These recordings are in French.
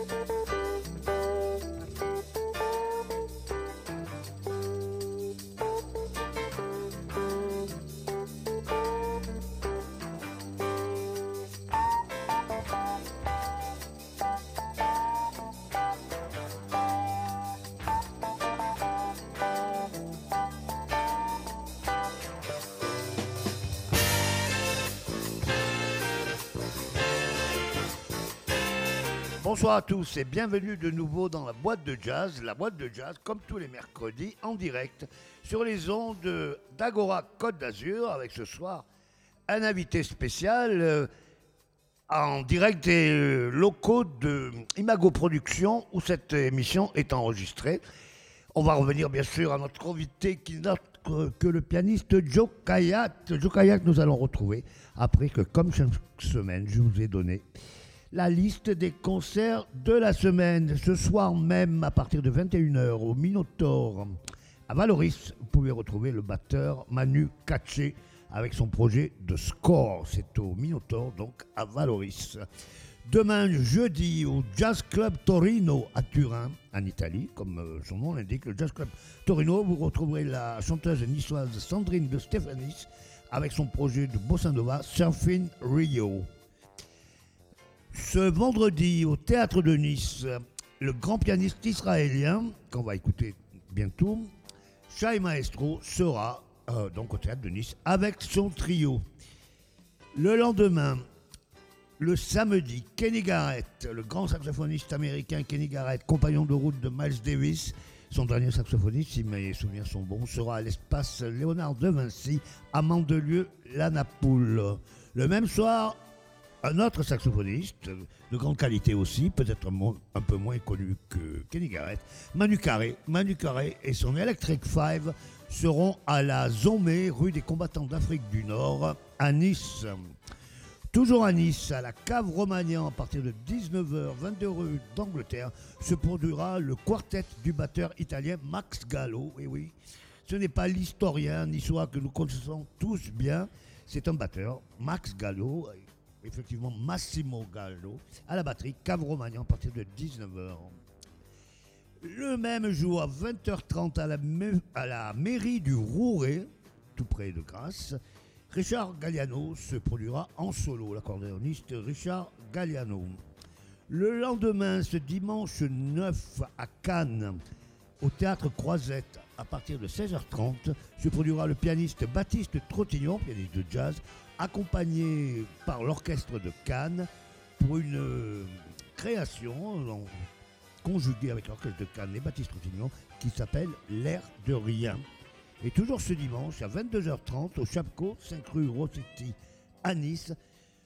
Música Bonsoir à tous et bienvenue de nouveau dans la boîte de jazz. La boîte de jazz, comme tous les mercredis, en direct sur les ondes d'Agora Côte d'Azur, avec ce soir un invité spécial euh, en direct des euh, locaux de Imago Productions où cette émission est enregistrée. On va revenir bien sûr à notre invité qui autre que le pianiste Joe Kayat. Joe Kayat, nous allons retrouver après que, comme chaque semaine, je vous ai donné la liste des concerts de la semaine. Ce soir même, à partir de 21h, au Minotaur, à Valoris, vous pouvez retrouver le batteur Manu Katché avec son projet de score. C'est au Minotaur, donc à Valoris. Demain, jeudi, au Jazz Club Torino à Turin, en Italie, comme euh, son nom l'indique, le Jazz Club Torino, vous retrouverez la chanteuse niçoise Sandrine de Stéphanis avec son projet de bossa nova Surfing Rio. Ce vendredi, au théâtre de Nice, le grand pianiste israélien, qu'on va écouter bientôt, Shai Maestro, sera euh, donc au théâtre de Nice avec son trio. Le lendemain, le samedi, Kenny Garrett, le grand saxophoniste américain Kenny Garrett, compagnon de route de Miles Davis, son dernier saxophoniste, si mes souvenirs sont bons, sera à l'espace Léonard de Vinci à Mandelieu, la Napoule. Le même soir, un autre saxophoniste, de grande qualité aussi, peut-être un peu moins connu que Kenny Garrett, Manu Carré. Manu Carré et son Electric Five seront à la Zomé, rue des combattants d'Afrique du Nord, à Nice. Toujours à Nice, à la cave Romagnan, à partir de 19h, 22 rue d'Angleterre, se produira le quartet du batteur italien Max Gallo. Et oui, ce n'est pas l'historien niçois que nous connaissons tous bien, c'est un batteur, Max Gallo, effectivement Massimo Gallo, à la batterie, cave Romagnan, à partir de 19h. Le même jour, à 20h30, à la, à la mairie du Rouret, tout près de Grasse, Richard Galliano se produira en solo, l'accordéoniste Richard Galliano. Le lendemain, ce dimanche 9 à Cannes, au théâtre Croisette, à partir de 16h30, se produira le pianiste Baptiste Trottignon, pianiste de jazz, accompagné par l'orchestre de Cannes pour une création conjuguée avec l'orchestre de Cannes et Baptiste Trottignon qui s'appelle L'air de rien. Et toujours ce dimanche à 22h30 au Chapco, 5 rue Rossetti à Nice,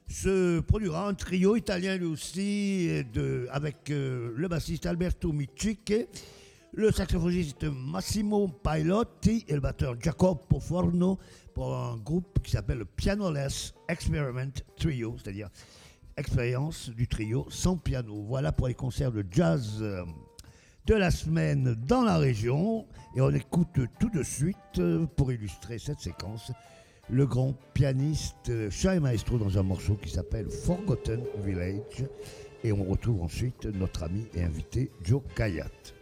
se produira un trio italien lui aussi avec euh, le bassiste Alberto Michique, le saxophoniste Massimo Pailotti et le batteur Jacopo Forno pour un groupe qui s'appelle le Pianoless Experiment Trio, c'est-à-dire expérience du trio sans piano. Voilà pour les concerts de jazz euh, de la semaine dans la région. Et on écoute tout de suite, euh, pour illustrer cette séquence, le grand pianiste Shai Maestro dans un morceau qui s'appelle Forgotten Village. Et on retrouve ensuite notre ami et invité Joe Kayat.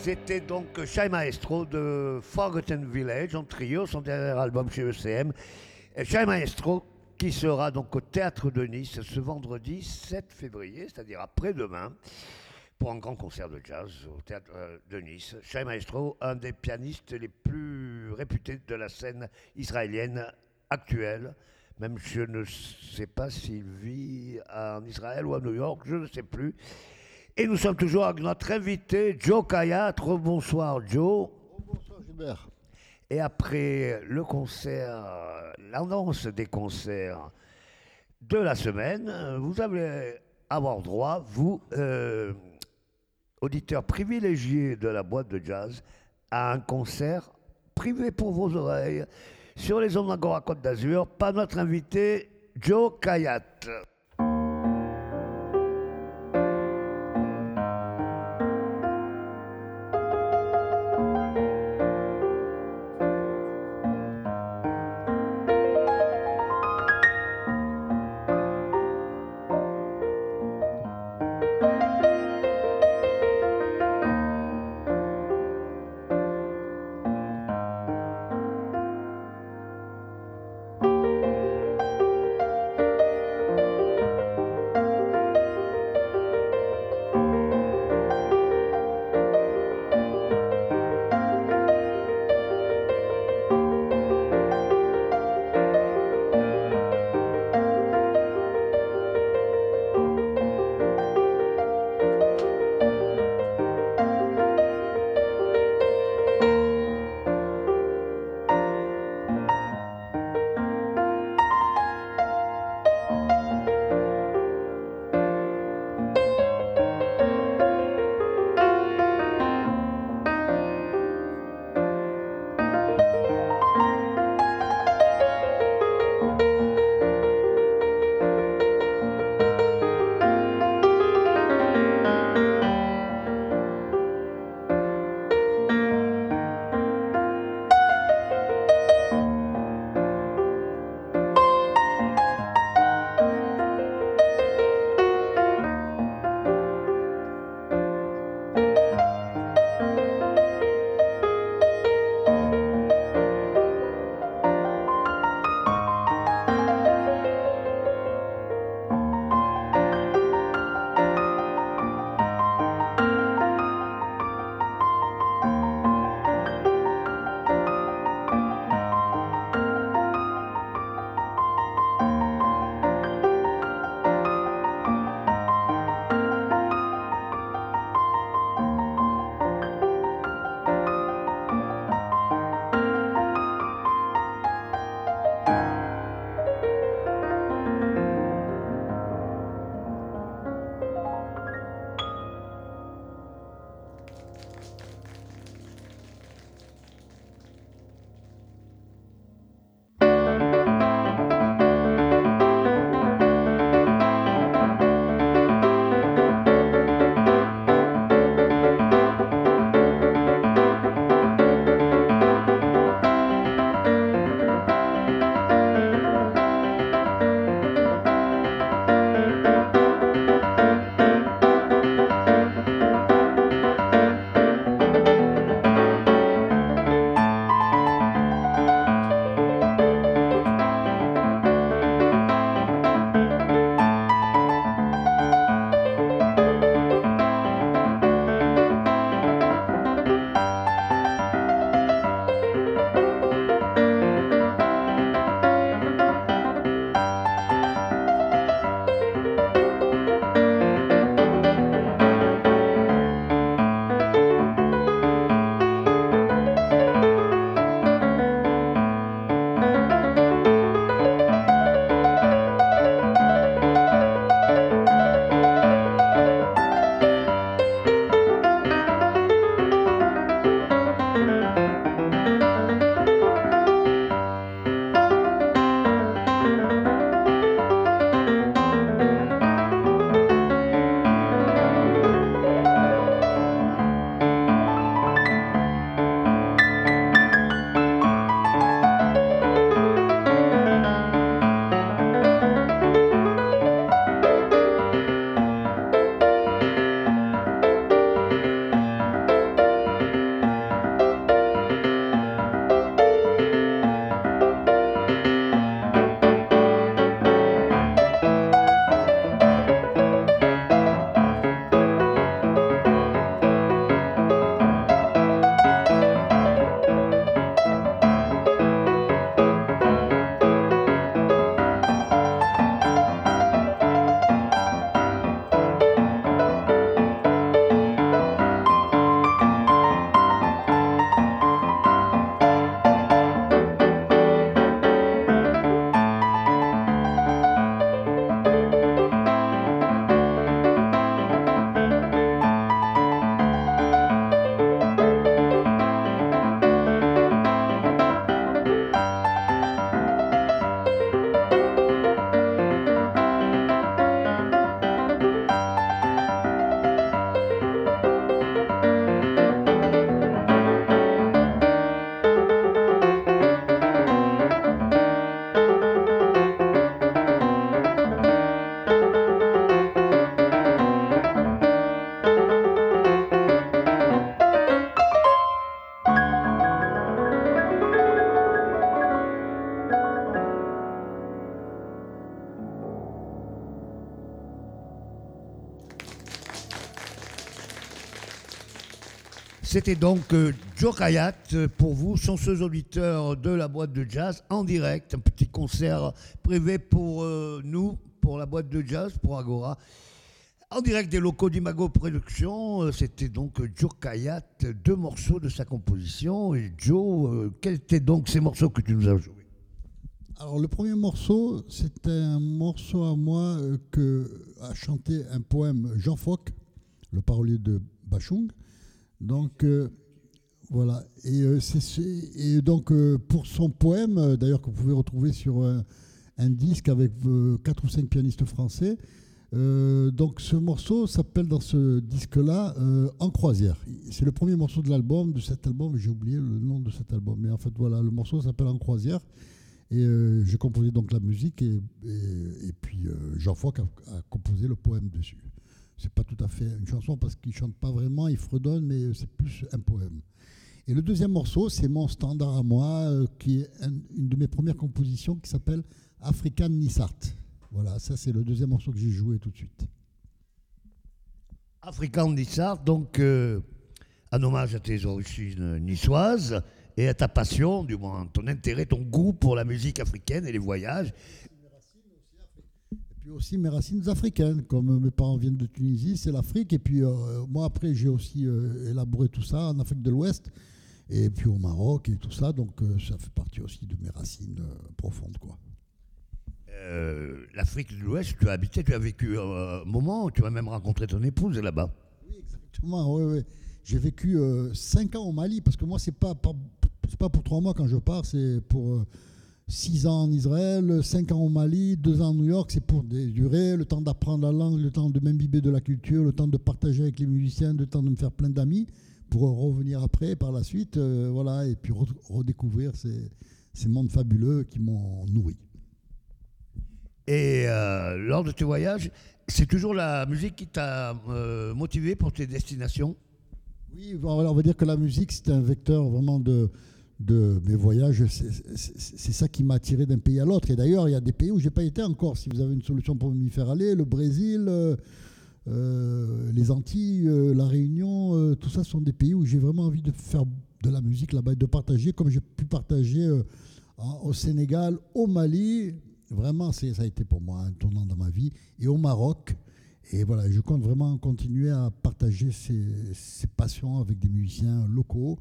C'était donc Shy Maestro de Forgotten Village en trio, son dernier album chez ECM. Shy Maestro qui sera donc au Théâtre de Nice ce vendredi 7 février, c'est-à-dire après-demain, pour un grand concert de jazz au Théâtre euh, de Nice. Shy Maestro, un des pianistes les plus réputés de la scène israélienne actuelle. Même je ne sais pas s'il vit en Israël ou à New York, je ne sais plus. Et nous sommes toujours avec notre invité, Joe Kayat. Bonsoir, Joe. Bonsoir, Gilbert. Et après le concert, l'annonce des concerts de la semaine, vous allez avoir droit, vous, euh, auditeurs privilégiés de la boîte de jazz, à un concert privé pour vos oreilles sur les ondes d'Angora Côte d'Azur par notre invité Joe Kayat. C'était donc euh, Joe Kayat euh, pour vous, chanceuse auditeur de la boîte de jazz en direct. Un petit concert privé pour euh, nous, pour la boîte de jazz, pour Agora. En direct des locaux d'Imago Productions, c'était donc Joe Kayat, deux morceaux de sa composition. Et Joe, quels étaient donc ces morceaux que tu nous as joués? Alors le premier morceau, c'était un morceau à moi que a chanté un poème Jean Foc, le parolier de Bachung. Donc euh, voilà. Et, euh, donc euh, pour son poème, d'ailleurs que vous pouvez retrouver sur un, disque avec quatre ou cinq pianistes français. donc ce morceau s'appelle dans ce disque-là En croisière. C'est le premier morceau de l'album, de cet album. J'ai oublié le nom de cet album, mais en fait voilà, le morceau s'appelle En croisière. Et j'ai composé donc la musique et, puis Jean Foc a, a composé le poème dessus. C'est pas tout à fait une chanson parce qu'il chante pas vraiment, il fredonne, mais c'est plus un poème. Et le deuxième morceau, c'est mon standard à moi, euh, qui est un- une de mes premières compositions qui s'appelle African Nissart. Voilà, ça c'est le deuxième morceau que j'ai joué tout de suite. African Nissart, donc euh, hommage à tes origines niçoises et à ta passion, du moins ton intérêt, ton goût pour la musique africaine et les voyages. Puis aussi mes racines africaines, comme mes parents viennent de Tunisie, c'est l'Afrique. Et puis euh, moi après j'ai aussi euh, élaboré tout ça en Afrique de l'Ouest et puis au Maroc et tout ça. Donc euh, ça fait partie aussi de mes racines profondes. quoi. L'Afrique de l'Ouest, tu as habité, tu as vécu un moment, tu as même rencontré ton épouse là-bas. Oui, exactement. J'ai vécu 5 ans au Mali parce que moi c'est pas, pas pas pour 3 mois quand je pars, c'est pour 6 ans en Israël, 5 ans au Mali, 2 ans à New York, c'est pour des durées, le temps d'apprendre la langue, le temps de m'imbiber de la culture, le temps de partager avec les musiciens, le temps de me faire plein d'amis pour revenir après par la suite, euh, voilà, et puis re- redécouvrir ces, ces mondes fabuleux qui m'ont nourri. Et euh, lors de tes voyages, c'est toujours la musique qui t'a euh, motivé pour tes destinations? Oui, on va dire que la musique, c'est un vecteur vraiment de, de mes voyages. C'est- ça qui m'a attiré d'un pays à l'autre. Et d'ailleurs, il y a des pays où j'ai pas été encore. Si vous avez une solution pour m'y faire aller, le Brésil, euh, euh, les Antilles, euh, la Réunion, tout ça sont des pays où j'ai vraiment envie de faire de la musique là-bas et de partager, comme j'ai pu partager au Sénégal, au Mali. Vraiment, ça a été pour moi un tournant dans ma vie. Et au Maroc. Et voilà, je compte vraiment continuer à partager ces passions avec des musiciens locaux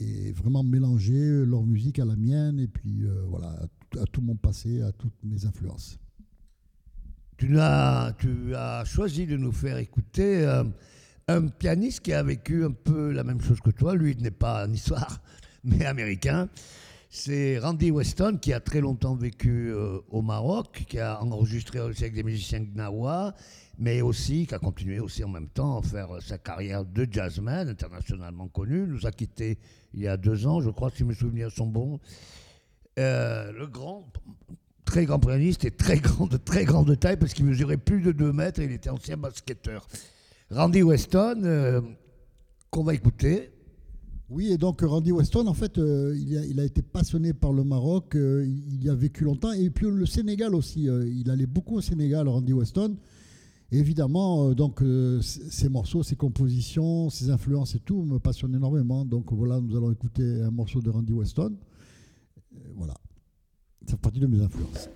et vraiment mélanger leur musique à la mienne et puis euh, voilà, à, tout- mon passé, à toutes mes influences. tu as, tu as choisi de nous faire écouter euh, un pianiste qui a vécu un peu la même chose que toi. Lui, il n'est pas niçois, mais américain. C'est Randy Weston qui a très longtemps vécu euh, au Maroc, qui a enregistré aussi avec des musiciens gnawa, mais aussi qui a continué aussi en même temps à faire sa carrière de jazzman internationalement connu. Nous a quittés il y a deux ans, je crois, si mes souvenirs sont bons. Euh, le grand, très grand pianiste et très grand, de très grande taille parce qu'il mesurait plus de 2 mètres et il était ancien basketteur. Randy Weston, euh, qu'on va écouter. Oui, et donc Randy Weston, en fait, euh, il, a, été passionné par le Maroc, il y a vécu longtemps, et puis le Sénégal aussi. il allait beaucoup au Sénégal, Randy Weston. Évidemment, euh, donc euh, c- ses morceaux, ses compositions, ses influences et tout me passionnent énormément. Donc voilà, nous allons écouter un morceau de Randy Weston. Voilà, ça fait partie de mes influences.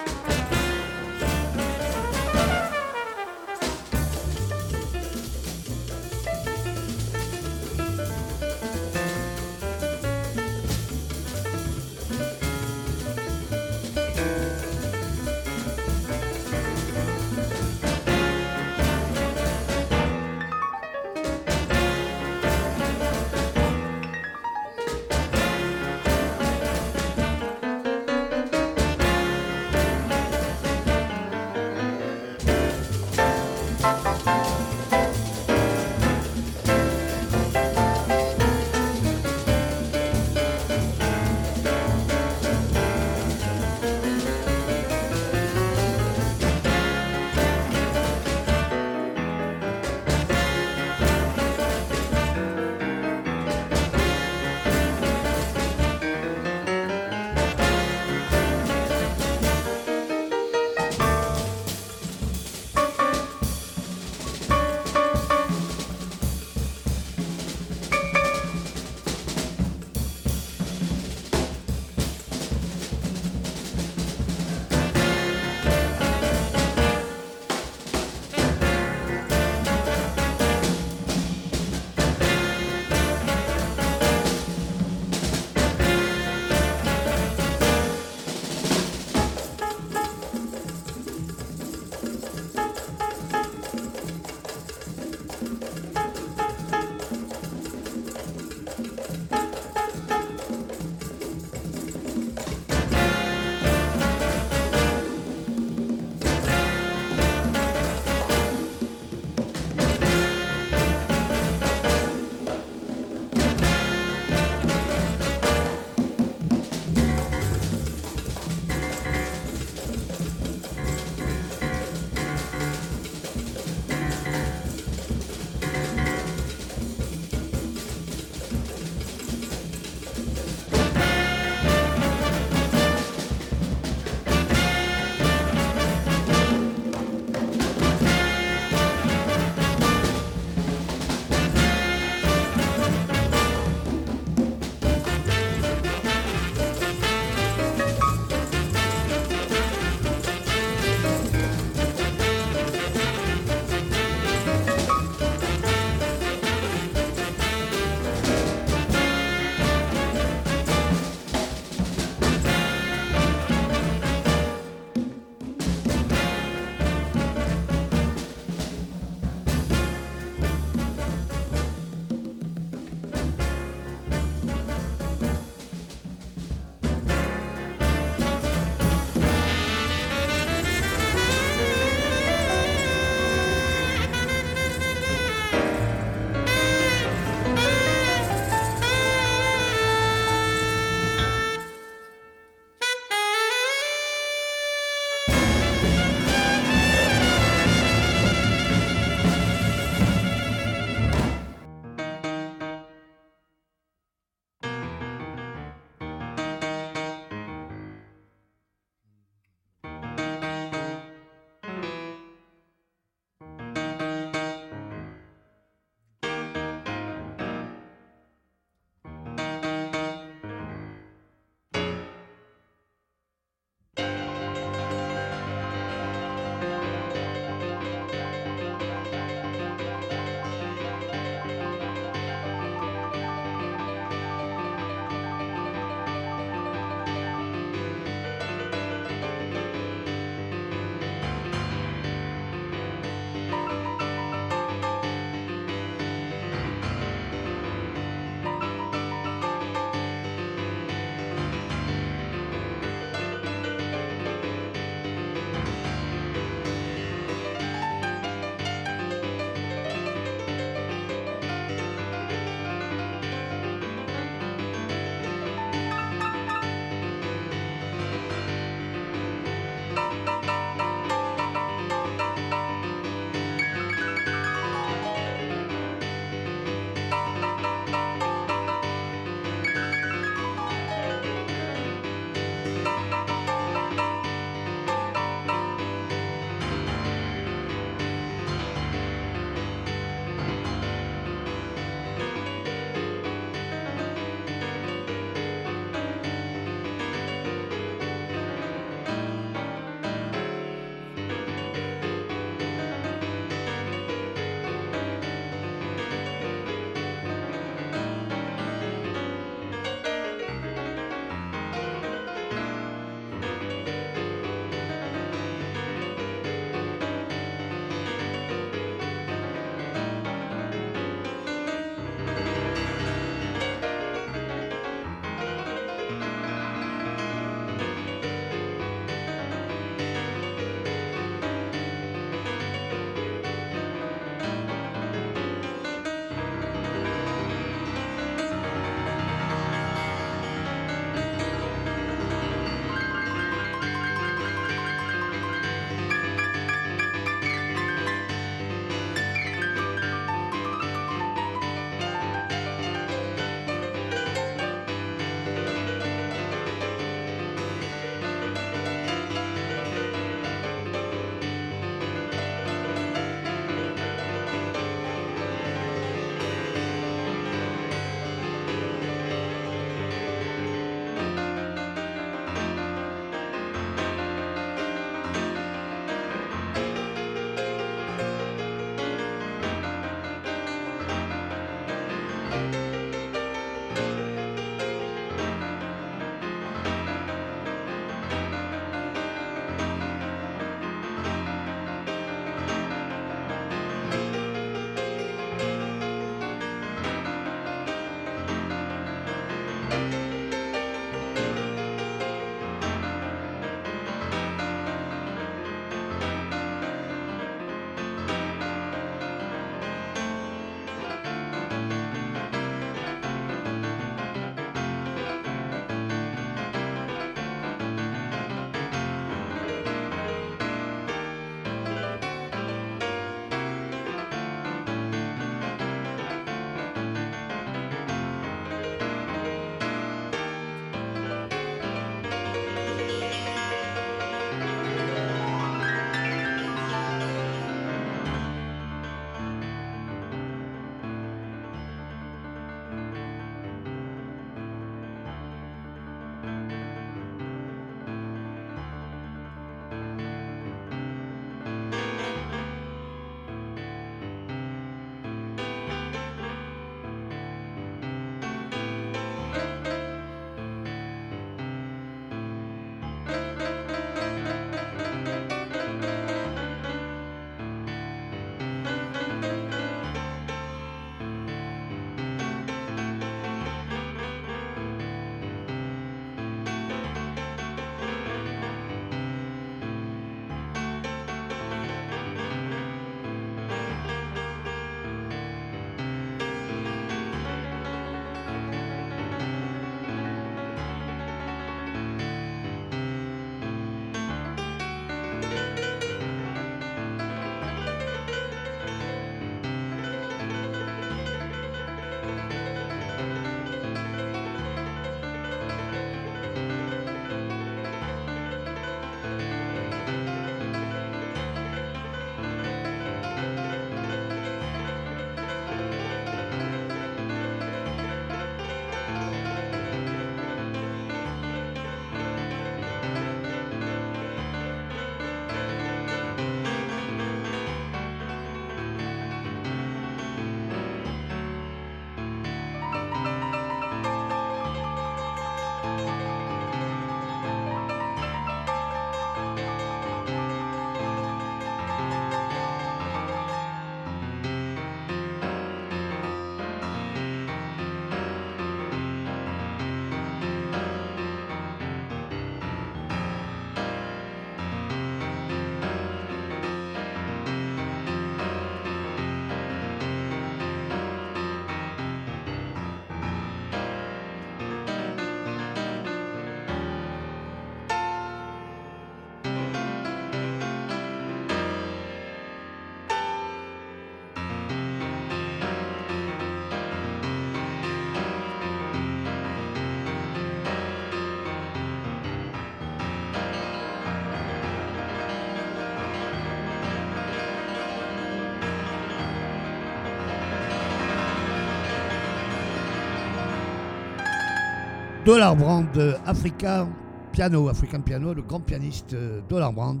Dollar Brand Africa Piano, African Piano, le grand pianiste Dollar Brand,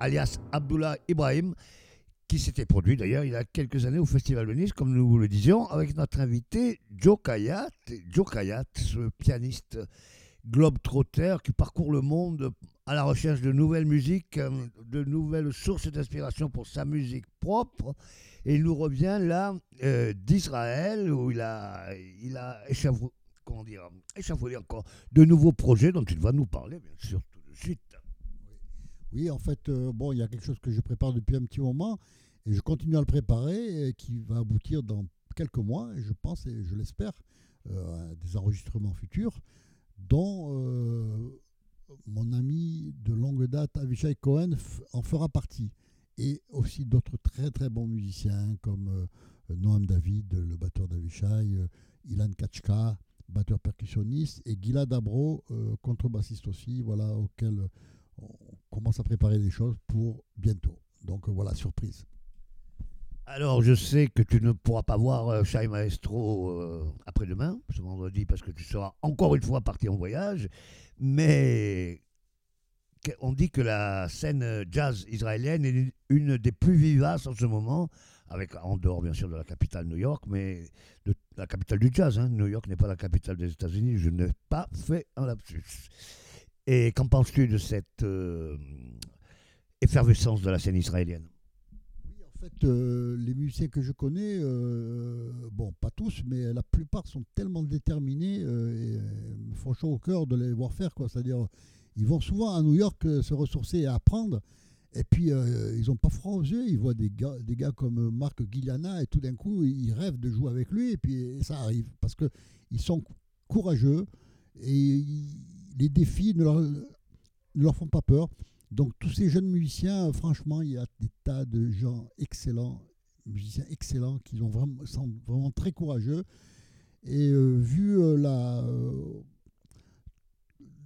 alias Abdullah Ibrahim, qui s'était produit d'ailleurs il y a quelques années au Festival de Nice, comme nous vous le disions, avec notre invité Joe Kayat. Joe Kayat, ce pianiste globe-trotter qui parcourt le monde à la recherche de nouvelles musiques, de nouvelles sources d'inspiration pour sa musique propre. Et il nous revient là euh, d'Israël, où il a, il comment dire, échafaudé encore de nouveaux projets dont il va nous parler, bien sûr, tout de suite. Oui, en fait, euh, bon, il y a quelque chose que je prépare depuis un petit moment et je continue à le préparer et qui va aboutir dans quelques mois, je pense et je l'espère, euh, à des enregistrements futurs, dont mon ami de longue date, Avishai Cohen, en fera partie et aussi d'autres très très bons musiciens comme euh, Noam David, le batteur d'Avishai, euh, Ilan Kachka, batteur percussionniste, et Gila Dabro, euh, contrebassiste aussi, voilà, auquel on commence à préparer des choses pour bientôt. Donc voilà, surprise. Alors, je sais que tu ne pourras pas voir Shai Maestro après-demain, ce vendredi, parce que tu seras encore une fois parti en voyage. Mais on dit que la scène euh, jazz israélienne est une des plus vivaces en ce moment, avec, en dehors bien sûr de la capitale New York, mais de la capitale du jazz. Hein. New York n'est pas la capitale des États-Unis, je n'ai pas fait un lapsus. Et qu'en penses-tu de cette euh, effervescence de la scène israélienne? En fait, euh, les musiciens que je connais, bon, pas tous, mais la plupart sont tellement déterminés chaud au cœur de les voir faire. C'est-à-dire ils vont souvent à New York euh, se ressourcer et apprendre. Et puis, euh, ils n'ont pas froid aux yeux. Ils voient des gars, des gars comme Marc Guiliana et tout d'un coup, ils rêvent de jouer avec lui. Et puis, ça arrive. Parce qu'ils sont courageux et les défis ne leur, ne leur, font pas peur. Donc, tous ces jeunes musiciens, franchement, il y a des tas de gens excellents, musiciens excellents, qui vraiment, sont vraiment très courageux. Et euh, vu la.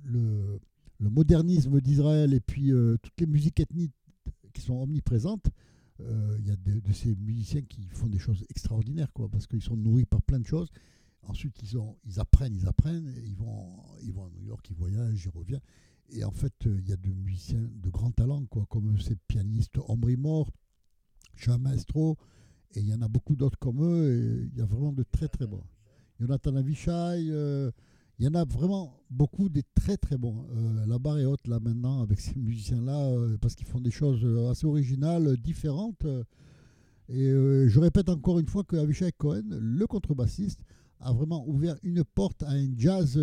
le le modernisme d'Israël et puis euh, toutes les musiques ethniques qui sont omniprésentes, euh, il y a de, ces musiciens qui font des choses extraordinaires, quoi, parce qu'ils sont nourris par plein de choses. Ensuite, ils, ont, ils apprennent, ils apprennent, ils vont, ils vont à New York, ils voyagent, ils reviennent. Et en fait, euh, il y a de musiciens de grand talent, quoi, comme ces pianistes Omri Mort, Maestro, et il y en a beaucoup d'autres comme eux, il y a vraiment de très très bons. Jonathan Avishai, il y en a vraiment beaucoup des très très bons. Euh, la barre est haute là maintenant avec ces musiciens-là euh, parce qu'ils font des choses euh, assez originales, différentes. et je répète encore une fois que Avishai Cohen, le contrebassiste, a vraiment ouvert une porte à un jazz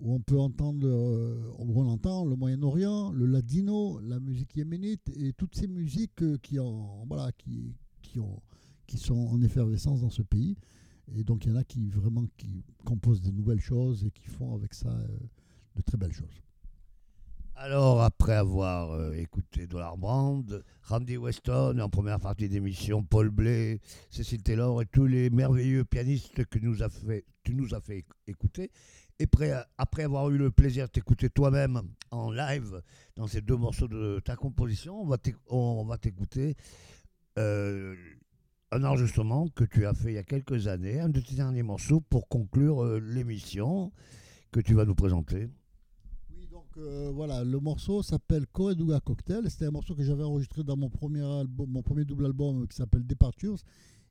où on peut entendre, on entend le Moyen-Orient, le ladino, la musique yéménite et toutes ces musiques qui, ont, voilà, qui, qui, ont, qui sont en effervescence dans ce pays. Et donc, il y en a qui vraiment qui composent des nouvelles choses et qui font avec ça euh, de très belles choses. Alors, après avoir euh, écouté Dollar Brand, Randy Weston, en première partie d'émission, Paul Blay, Cécile Taylor et tous les merveilleux pianistes que tu nous as fait écouter, et après, avoir eu le plaisir de t'écouter toi-même en live dans ces deux morceaux de ta composition, on va t'écouter euh, un enregistrement que tu as fait il y a quelques années, un de tes derniers morceaux pour conclure euh, l'émission que tu vas nous présenter. Oui, donc euh, voilà, le morceau s'appelle Corredouga Cocktail. C'était un morceau que j'avais enregistré dans mon premier, album, mon premier double album qui s'appelle Departures.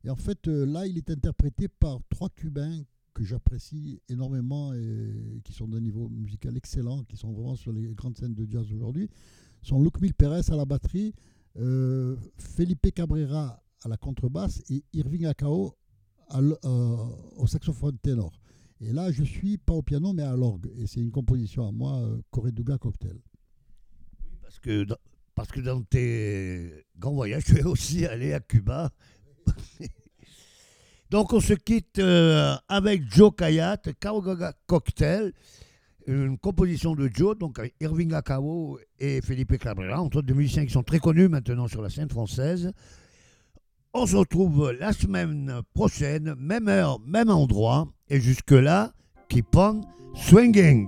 Et en fait, euh, là, il est interprété par trois Cubains que j'apprécie énormément et qui sont d'un niveau musical excellent, qui sont vraiment sur les grandes scènes de jazz aujourd'hui. Sont Luc Mil Pérez à la batterie, Felipe Cabrera à la contrebasse et Irving Akao euh, au saxophone ténor. Et là, je suis pas au piano, mais à l'orgue. Et c'est une composition à moi, euh, Correduga Cocktail. Oui, parce que, dans, parce que dans tes grands voyages, tu es aussi allé à Cuba. Donc, on se quitte euh, avec Joe Kayat, Correduga Cocktail, une composition de Joe, donc Irving Akao et Felipe Cabrera, entre deux musiciens qui sont très connus maintenant sur la scène française. On se retrouve la semaine prochaine, même heure, même endroit. Et jusque-là, keep on swinging.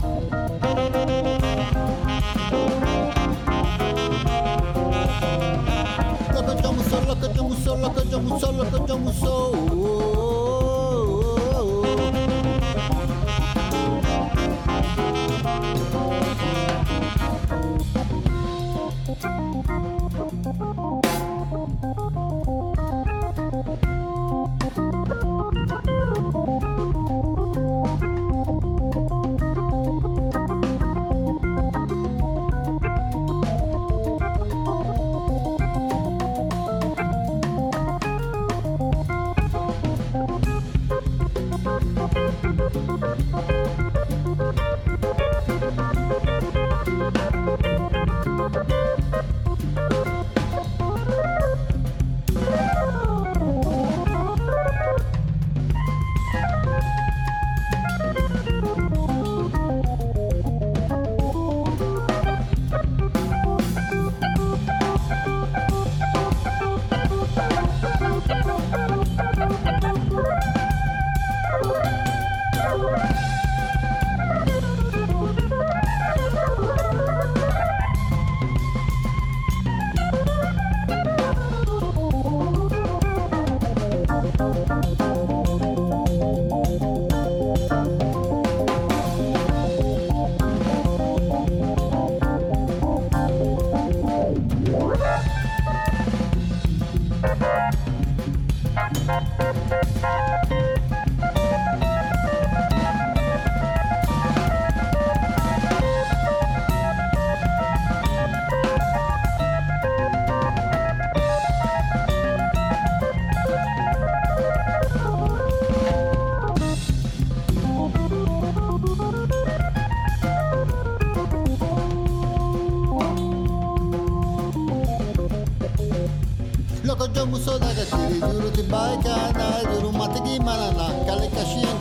Solo, loco yo solo, loco yo. Oh,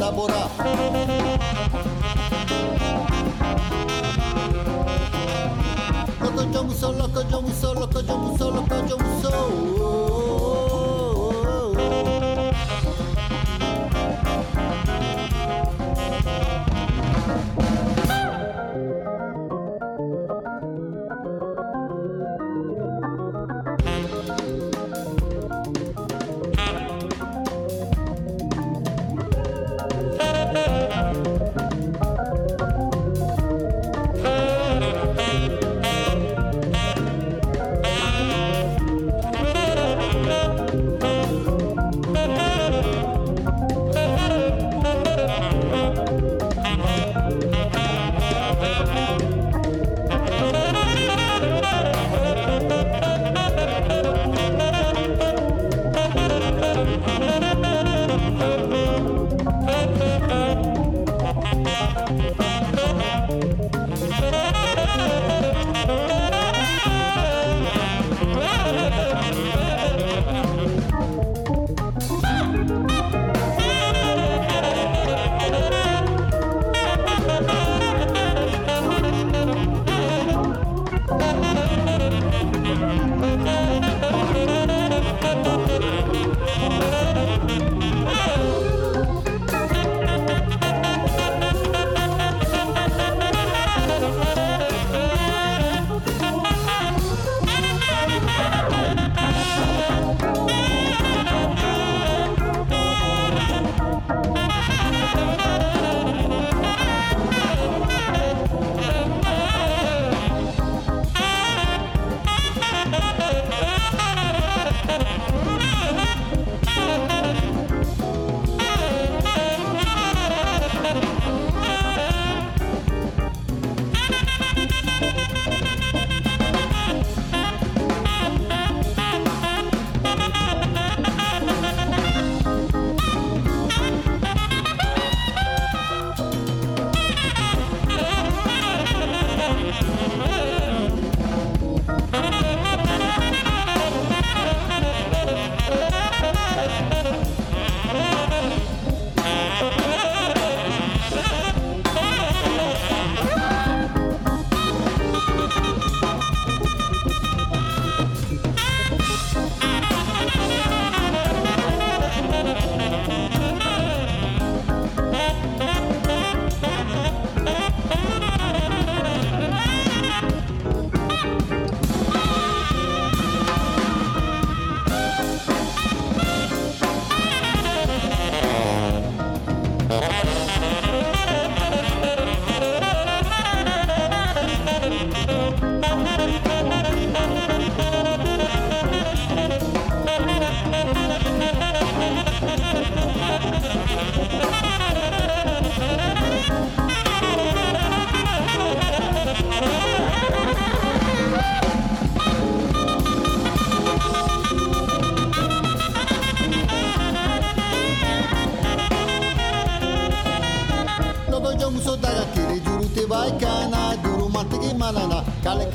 табура. Loco, yo muso, loco, yo muso, loco, yo muso, loco, yo muso.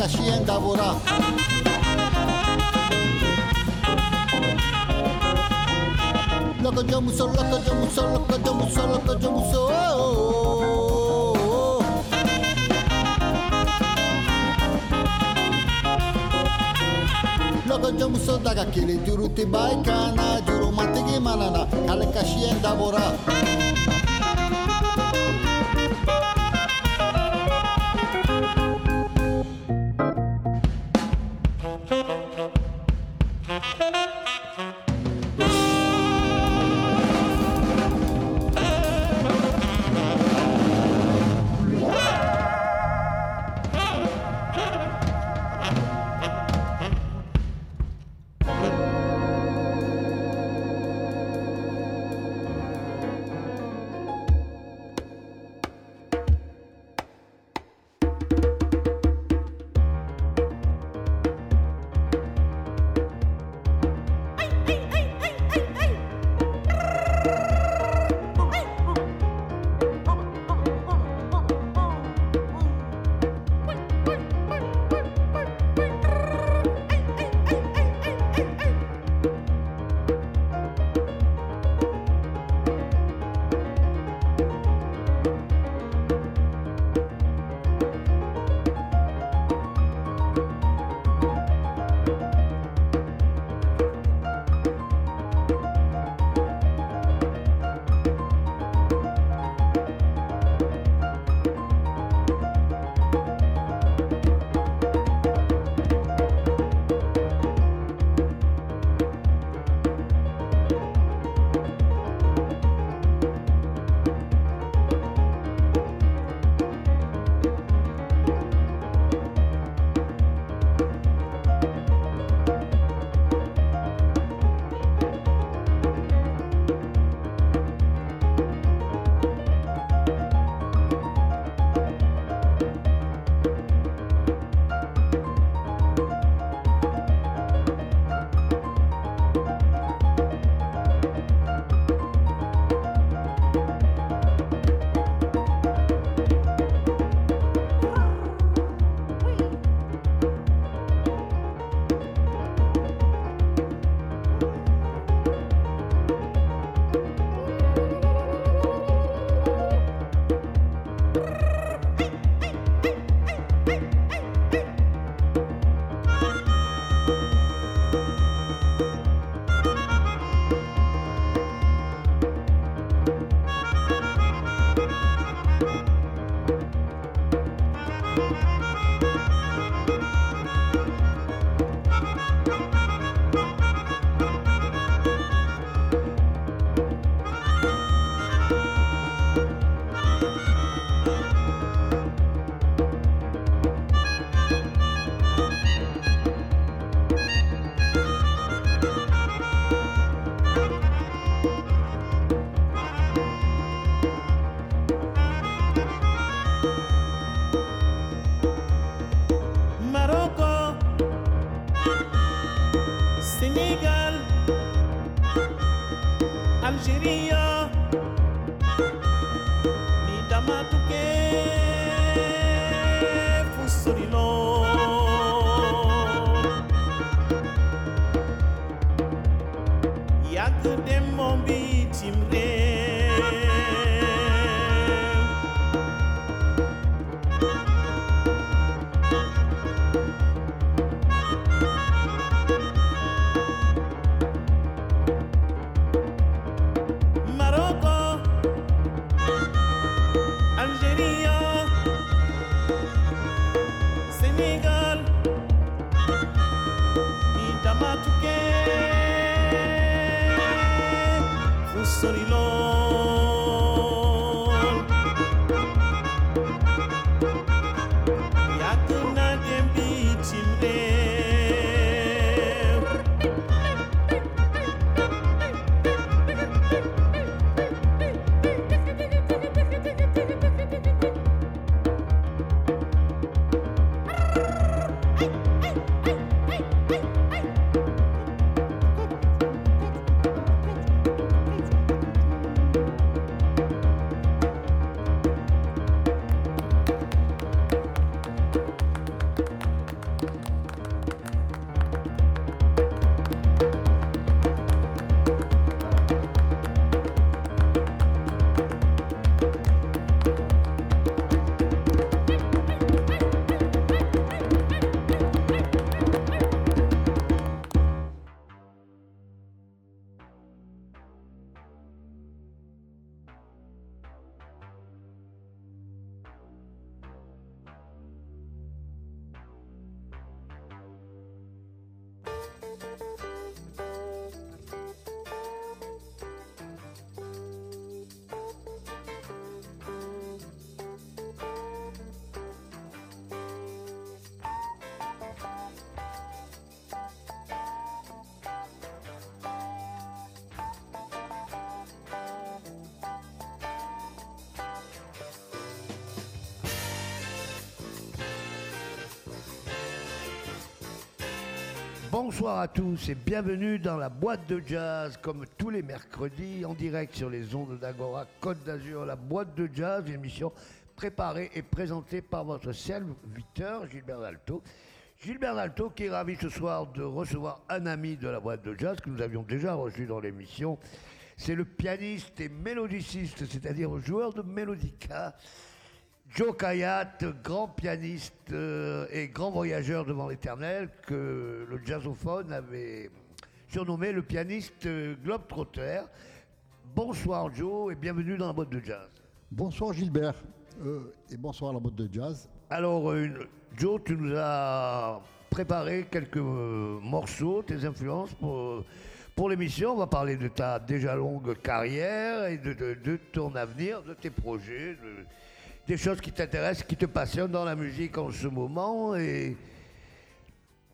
hacienda vorá. Loco yo muso, loco yo muso, loco yo muso, loco yo muso. Oh, oh, oh, loco yo muso daga ti manana kale kashienda vorá. Bonsoir à tous et bienvenue dans la boîte de jazz, comme tous les mercredis, en direct sur les ondes d'Agora Côte d'Azur. La boîte de jazz, une émission préparée et présentée par votre serviteur Gilbert Dalto. Gilbert Dalto qui est ravi ce soir de recevoir un ami de la boîte de jazz que nous avions déjà reçu dans l'émission. C'est le pianiste et mélodiciste, c'est-à-dire joueur de mélodica, Joe Kayat, grand pianiste euh, et grand voyageur devant l'éternel, que le jazzophone avait surnommé le pianiste euh, Globetrotter. Bonsoir Joe et bienvenue dans la boîte de jazz. Bonsoir Gilbert euh, et bonsoir la boîte de jazz. Alors euh, Joe, tu nous as préparé quelques euh, morceaux, tes influences pour, pour l'émission. On va parler de ta déjà longue carrière et de, de- de ton avenir, de tes projets, de- des choses qui t'intéressent, qui te passionnent dans la musique en ce moment. Et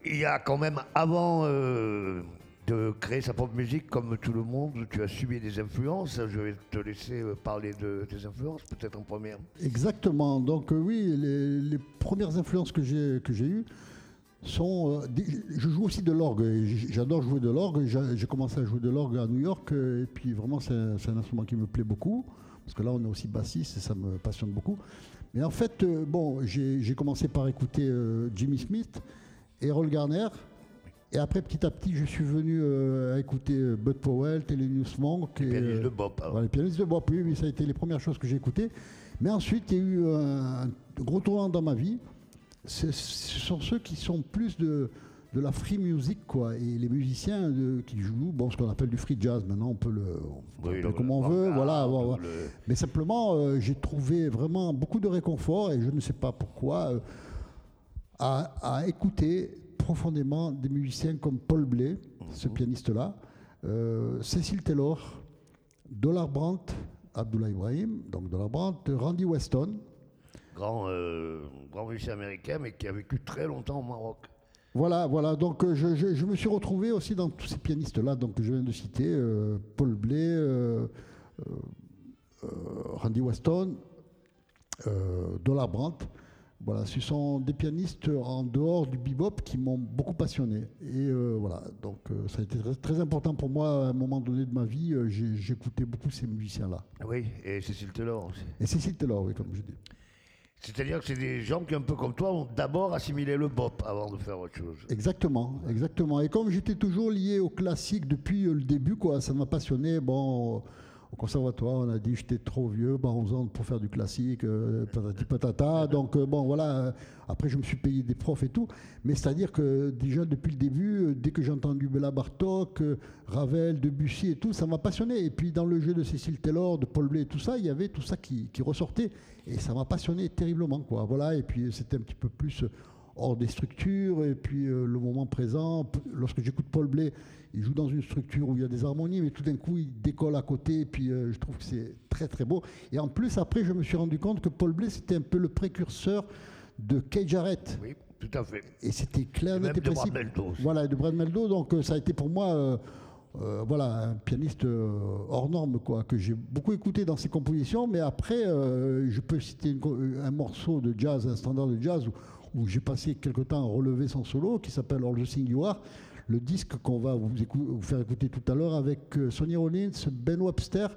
il y a quand même, avant euh, de créer sa propre musique, comme tout le monde, tu as subi des influences. Je vais te laisser euh, parler de tes influences, peut-être en première. Exactement. Donc euh, oui, les, premières influences que j'ai eues sont. je joue aussi de l'orgue. J'adore jouer de l'orgue. J'ai commencé à jouer de l'orgue à New York et puis vraiment c'est un instrument qui me plaît beaucoup parce que là on est aussi bassiste et ça me passionne beaucoup. Mais en fait, euh, bon, j'ai commencé par écouter euh, Jimmy Smith, Errol Garner. Et après, petit à petit, je suis venu euh, à écouter Bud Powell, Thelonious Monk. et, Pianiste euh, de voilà, les pianistes de bois, oui, oui, ça a été les premières choses que j'ai écoutées. Mais ensuite, il y a eu un, gros tournant dans ma vie. Ce sont ceux qui sont plus de, de la free music, quoi. Et les musiciens de- qui jouent, bon, ce qu'on appelle du free jazz, maintenant, on peut le. on peut Oui, l'appeler le- comme on veut, voilà. le- Mais simplement, euh, j'ai trouvé vraiment beaucoup de réconfort, et je ne sais pas pourquoi, euh, à, à écouter profondément des musiciens comme Paul Bley, ce pianiste-là, euh, Cécile Taylor, Dollar Brandt, Abdullah Ibrahim, donc Dollar Brandt, Randy Weston. grand, euh, grand musicien américain, mais qui a vécu très longtemps au Maroc. Voilà, voilà. Donc euh, je, je- je me suis retrouvé aussi dans tous ces pianistes-là, donc que je viens de citer, euh, Paul Bley, euh, Randy Weston, Dollar Brandt. Voilà, ce sont des pianistes en dehors du bebop qui m'ont beaucoup passionné. Et voilà, donc ça a été très, très important pour moi à un moment donné de ma vie. J'écoutais beaucoup ces musiciens-là. Oui, et Cécile Taylor aussi. Et Cécile Taylor, oui, comme je dis. C'est-à-dire que c'est des gens qui, un peu comme toi, ont d'abord assimilé le bop avant de faire autre chose. Exactement, exactement. Et comme j'étais toujours lié au classique depuis euh, le début, quoi, ça m'a passionné. Bon, au- conservatoire, on a dit j'étais trop vieux, bah, 11 ans pour faire du classique, euh, patati patata. Donc euh, bon, voilà. euh, Après, je me suis payé des profs et tout. Mais c'est-à-dire que déjà depuis le début, euh, dès que j'ai entendu Bella Bartok, Ravel, Debussy et tout, ça m'a passionné. Et puis dans le jeu de Cécile Taylor, de Paul Bley et tout ça, il y avait tout ça qui, qui ressortait. Et ça m'a passionné terriblement, quoi. Voilà. Et puis c'était un petit peu plus hors des structures. Et puis euh, le moment présent, lorsque j'écoute Paul Bley, il joue dans une structure où il y a des harmonies, mais tout d'un coup, il décolle à côté. Et puis euh, je trouve que c'est très très beau. Et en plus, après, je me suis rendu compte que Paul Bley, c'était un peu le précurseur de Kay Jarrett. Oui, tout à fait. Et c'était clair, Et de. Brad Meldo. Voilà, de Brad Meldo. Donc euh, ça a été pour moi, euh, euh, voilà, un pianiste euh, hors norme, quoi, que j'ai beaucoup écouté dans ses compositions. Mais après, euh, je peux citer une un morceau de jazz, un standard de jazz où, où j'ai passé quelque temps à relever son solo, qui s'appelle All the Thing You Are. Le disque qu'on va vous, écou- vous faire écouter tout à l'heure avec euh, Sonny Rollins, Ben Webster.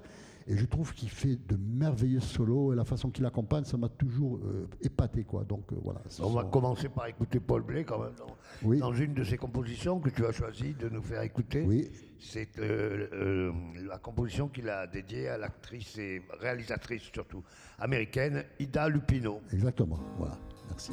Et je trouve qu'il fait de merveilleux solos et la façon qu'il accompagne, ça m'a toujours euh, épaté. Quoi. Donc euh, voilà. On va commencer par écouter Paul Bley quand même dans, Oui. dans une de ses compositions que tu as choisi de nous faire écouter. Oui, C'est euh, la composition qu'il a dédiée à l'actrice et réalisatrice surtout américaine Ida Lupino. exactement. Voilà. Merci.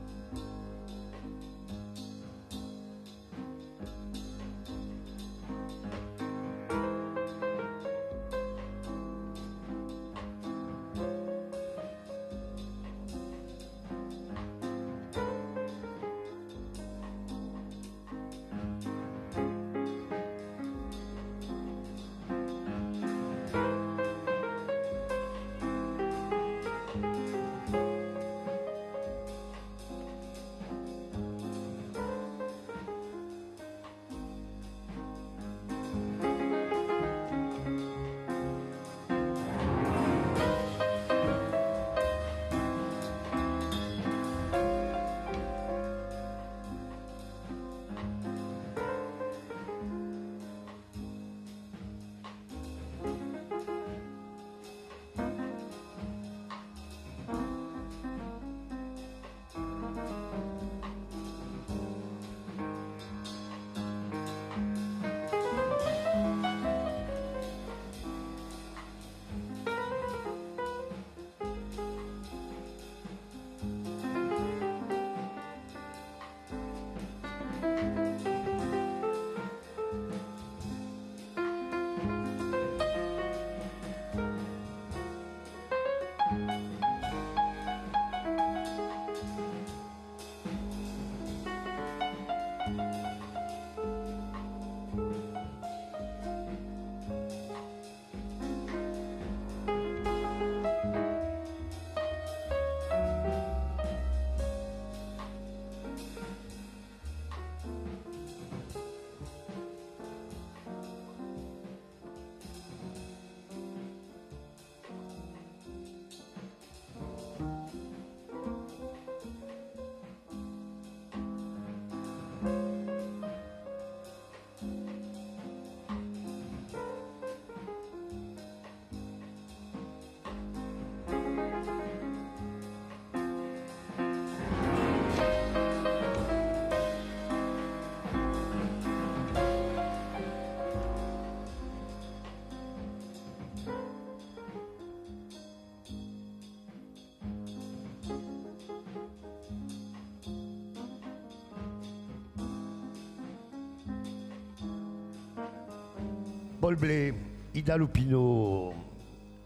Paul Blé, Ida Lupino,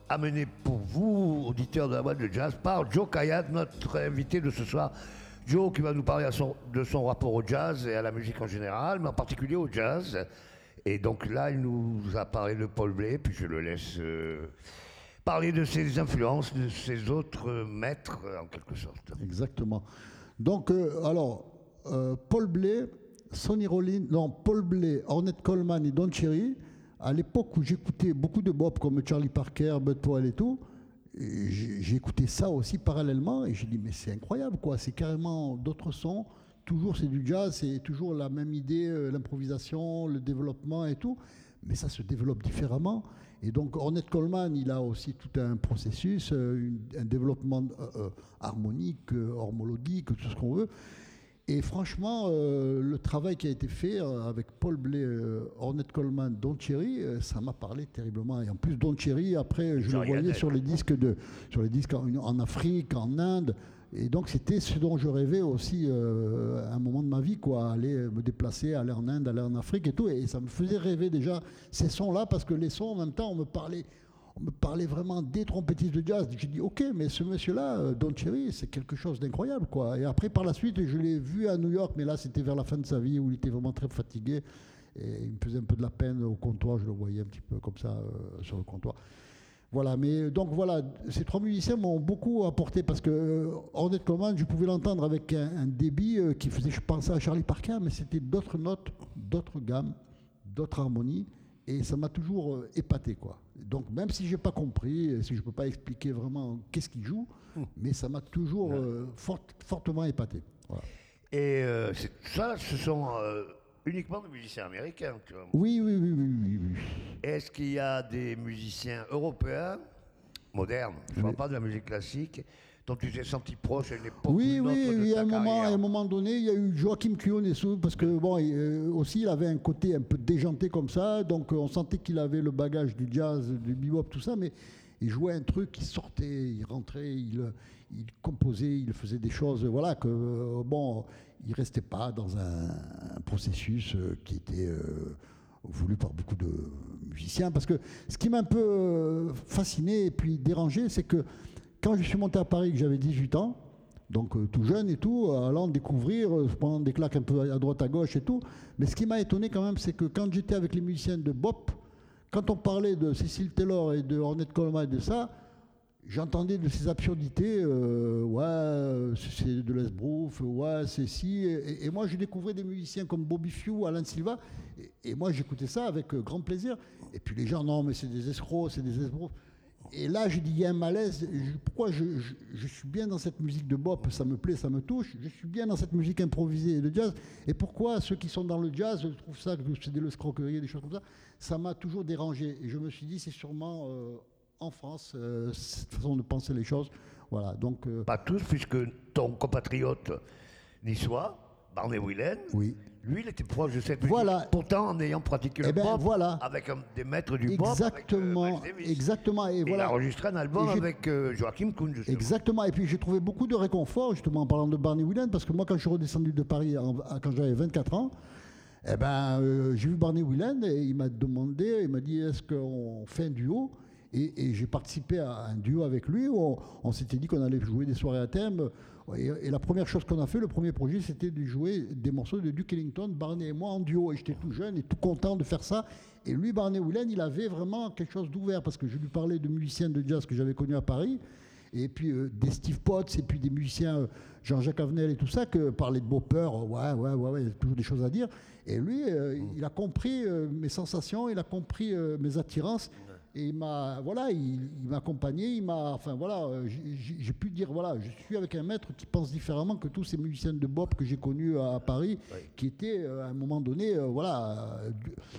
amené pour vous, auditeurs de la boîte de jazz, par Joe Kayat, notre invité de ce soir. Joe qui va nous parler de son rapport au jazz et à la musique en général, mais en particulier au jazz. Et donc là, il nous a parlé de Paul Blé, puis je le laisse euh, parler de ses influences, de ses autres maîtres, en quelque sorte. Exactement. Donc, euh, alors, euh, Paul Blé, Sonny Rollins, non, Paul Blé, Ornette Coleman et Don Cherry, à l'époque où j'écoutais beaucoup de bop comme Charlie Parker, Bud Powell et tout, écouté ça aussi parallèlement et j'ai dit, mais c'est incroyable, quoi, c'est carrément d'autres sons. Toujours, c'est du jazz, c'est toujours la même idée, euh, l'improvisation, le développement et tout, mais ça se développe différemment. Et donc, Ornette Coleman, il a aussi tout un processus, euh, un développement euh, harmonique, hormologique, tout ce qu'on veut. Et franchement, euh, le travail qui a été fait euh, avec Paul Blé, euh, Ornette Coleman, Don Cherry, euh, ça m'a parlé terriblement. Et en plus, Don Cherry, après, je le voyais sur les disques, de, sur les disques en, en Afrique, en Inde. Et donc, c'était ce dont je rêvais aussi euh, à un moment de ma vie, quoi, aller me déplacer, aller en Inde, aller en Afrique et tout. Et ça me faisait rêver déjà ces sons-là, parce que les sons, en même temps, on me parlait on me parlait vraiment des trompettistes de jazz. J'ai dit, ok, mais ce monsieur-là, euh, Don Cherry, c'est quelque chose d'incroyable, quoi. Et après, par la suite, je l'ai vu à New York, mais là, c'était vers la fin de sa vie où il était vraiment très fatigué. Et il me faisait un peu de la peine au comptoir, je le voyais un petit peu comme ça euh, sur le comptoir. Voilà, mais donc voilà, ces trois musiciens m'ont beaucoup apporté parce que euh, Ornette Coleman, je pouvais l'entendre avec un, débit euh, qui faisait, je à Charlie Parker, mais c'était d'autres notes, d'autres gammes, d'autres harmonies, et ça m'a toujours euh, épaté, quoi. Donc même si j'ai pas compris, si je peux pas expliquer vraiment qu'est-ce qu'il joue, mais ça m'a toujours euh, fort- fortement épaté. Voilà. Et euh, ça, ce sont euh, uniquement des musiciens américains. tu vois. Oui, oui, oui, oui, oui. Est-ce qu'il y a des musiciens européens, modernes, je ne parle pas de la musique classique, dont tu t'es senti proche à une époque ou Oui, une oui, autre de oui, à un, moment, à carrière un moment donné, il y a eu Joachim Clionesu, parce que bon, il, euh, aussi il avait un côté un peu déjanté comme ça, donc euh, on sentait qu'il avait le bagage du jazz, du bebop, tout ça, mais il jouait un truc, il sortait, il rentrait, il, il composait, il faisait des choses, voilà, que euh, bon, il restait pas dans un, un processus euh, qui était voulu par beaucoup de musiciens, parce que ce qui m'a un peu fasciné et puis dérangé, c'est que quand je suis monté à Paris, que j'avais 18 ans, donc euh, tout jeune et tout, euh, allant découvrir, euh, prenant des claques un peu à droite à gauche et tout. Mais ce qui m'a étonné quand même, c'est que quand j'étais avec les musiciens de Bop, quand on parlait de Cécile Taylor et de Ornette Coleman et de ça, j'entendais de ces absurdités, euh, ouais, c'est de l'esbrouf, ouais, c'est si. Et, moi, je découvrais des musiciens comme Bobby Few, Alain Silva, et, moi, j'écoutais ça avec grand plaisir. Et puis les gens, non, mais c'est des escrocs, c'est des esbroufs. Et là, je dis, il y a un malaise. Je- pourquoi je, je- je suis bien dans cette musique de bop Ça me plaît, ça me touche. Je suis bien dans cette musique improvisée et de jazz. Et pourquoi ceux qui sont dans le jazz je trouve ça que c'est de l'escroquerie, des choses comme ça Ça m'a toujours dérangé. Et je me suis dit, c'est sûrement euh, en France euh, cette façon de penser les choses. Voilà. Donc, euh, Pas tous, puisque ton compatriote niçois, Barney Whelan, oui. Lui, il était proche de cette musique. Voilà. Pourtant, en ayant pratiqué le Eh ben, pop, voilà. avec un- des maîtres du pop, Exactement. avec, euh, exactement. Et Et voilà. Il a enregistré un album avec euh, Joachim Kuhn, justement. Exactement. Et puis j'ai trouvé beaucoup de réconfort, justement, en parlant de Barney Whelan, parce que moi, quand je suis redescendu de Paris en- quand j'avais 24 ans, eh ben, euh, j'ai vu Barney Whelan et il m'a demandé, il m'a dit est-ce qu'on fait un duo? Et, et j'ai participé à un duo avec lui où on, on s'était dit qu'on allait jouer des soirées à thème. Et, la première chose qu'on a fait, le premier projet, c'était de jouer des morceaux de Duke Ellington, Barney et moi en duo. Et j'étais tout jeune et tout content de faire ça. Et lui, Barney Whelan, il avait vraiment quelque chose d'ouvert parce que je lui parlais de musiciens de jazz que j'avais connus à Paris et puis euh, des Steve Potts, et puis des musiciens, euh, Jean-Jacques Avenel et tout ça, que parler de Bopper, euh, ouais, ouais, ouais, ouais, il y a toujours des choses à dire. Et lui, euh, il a compris mes sensations, il a compris mes attirances, et il m'a, voilà, il, il m'a accompagné, il m'a, enfin voilà, euh, j'ai- pu dire, voilà, je suis avec un maître qui pense différemment que tous ces musiciens de bop que j'ai connus à, à Paris, qui étaient euh, à un moment donné, euh, voilà,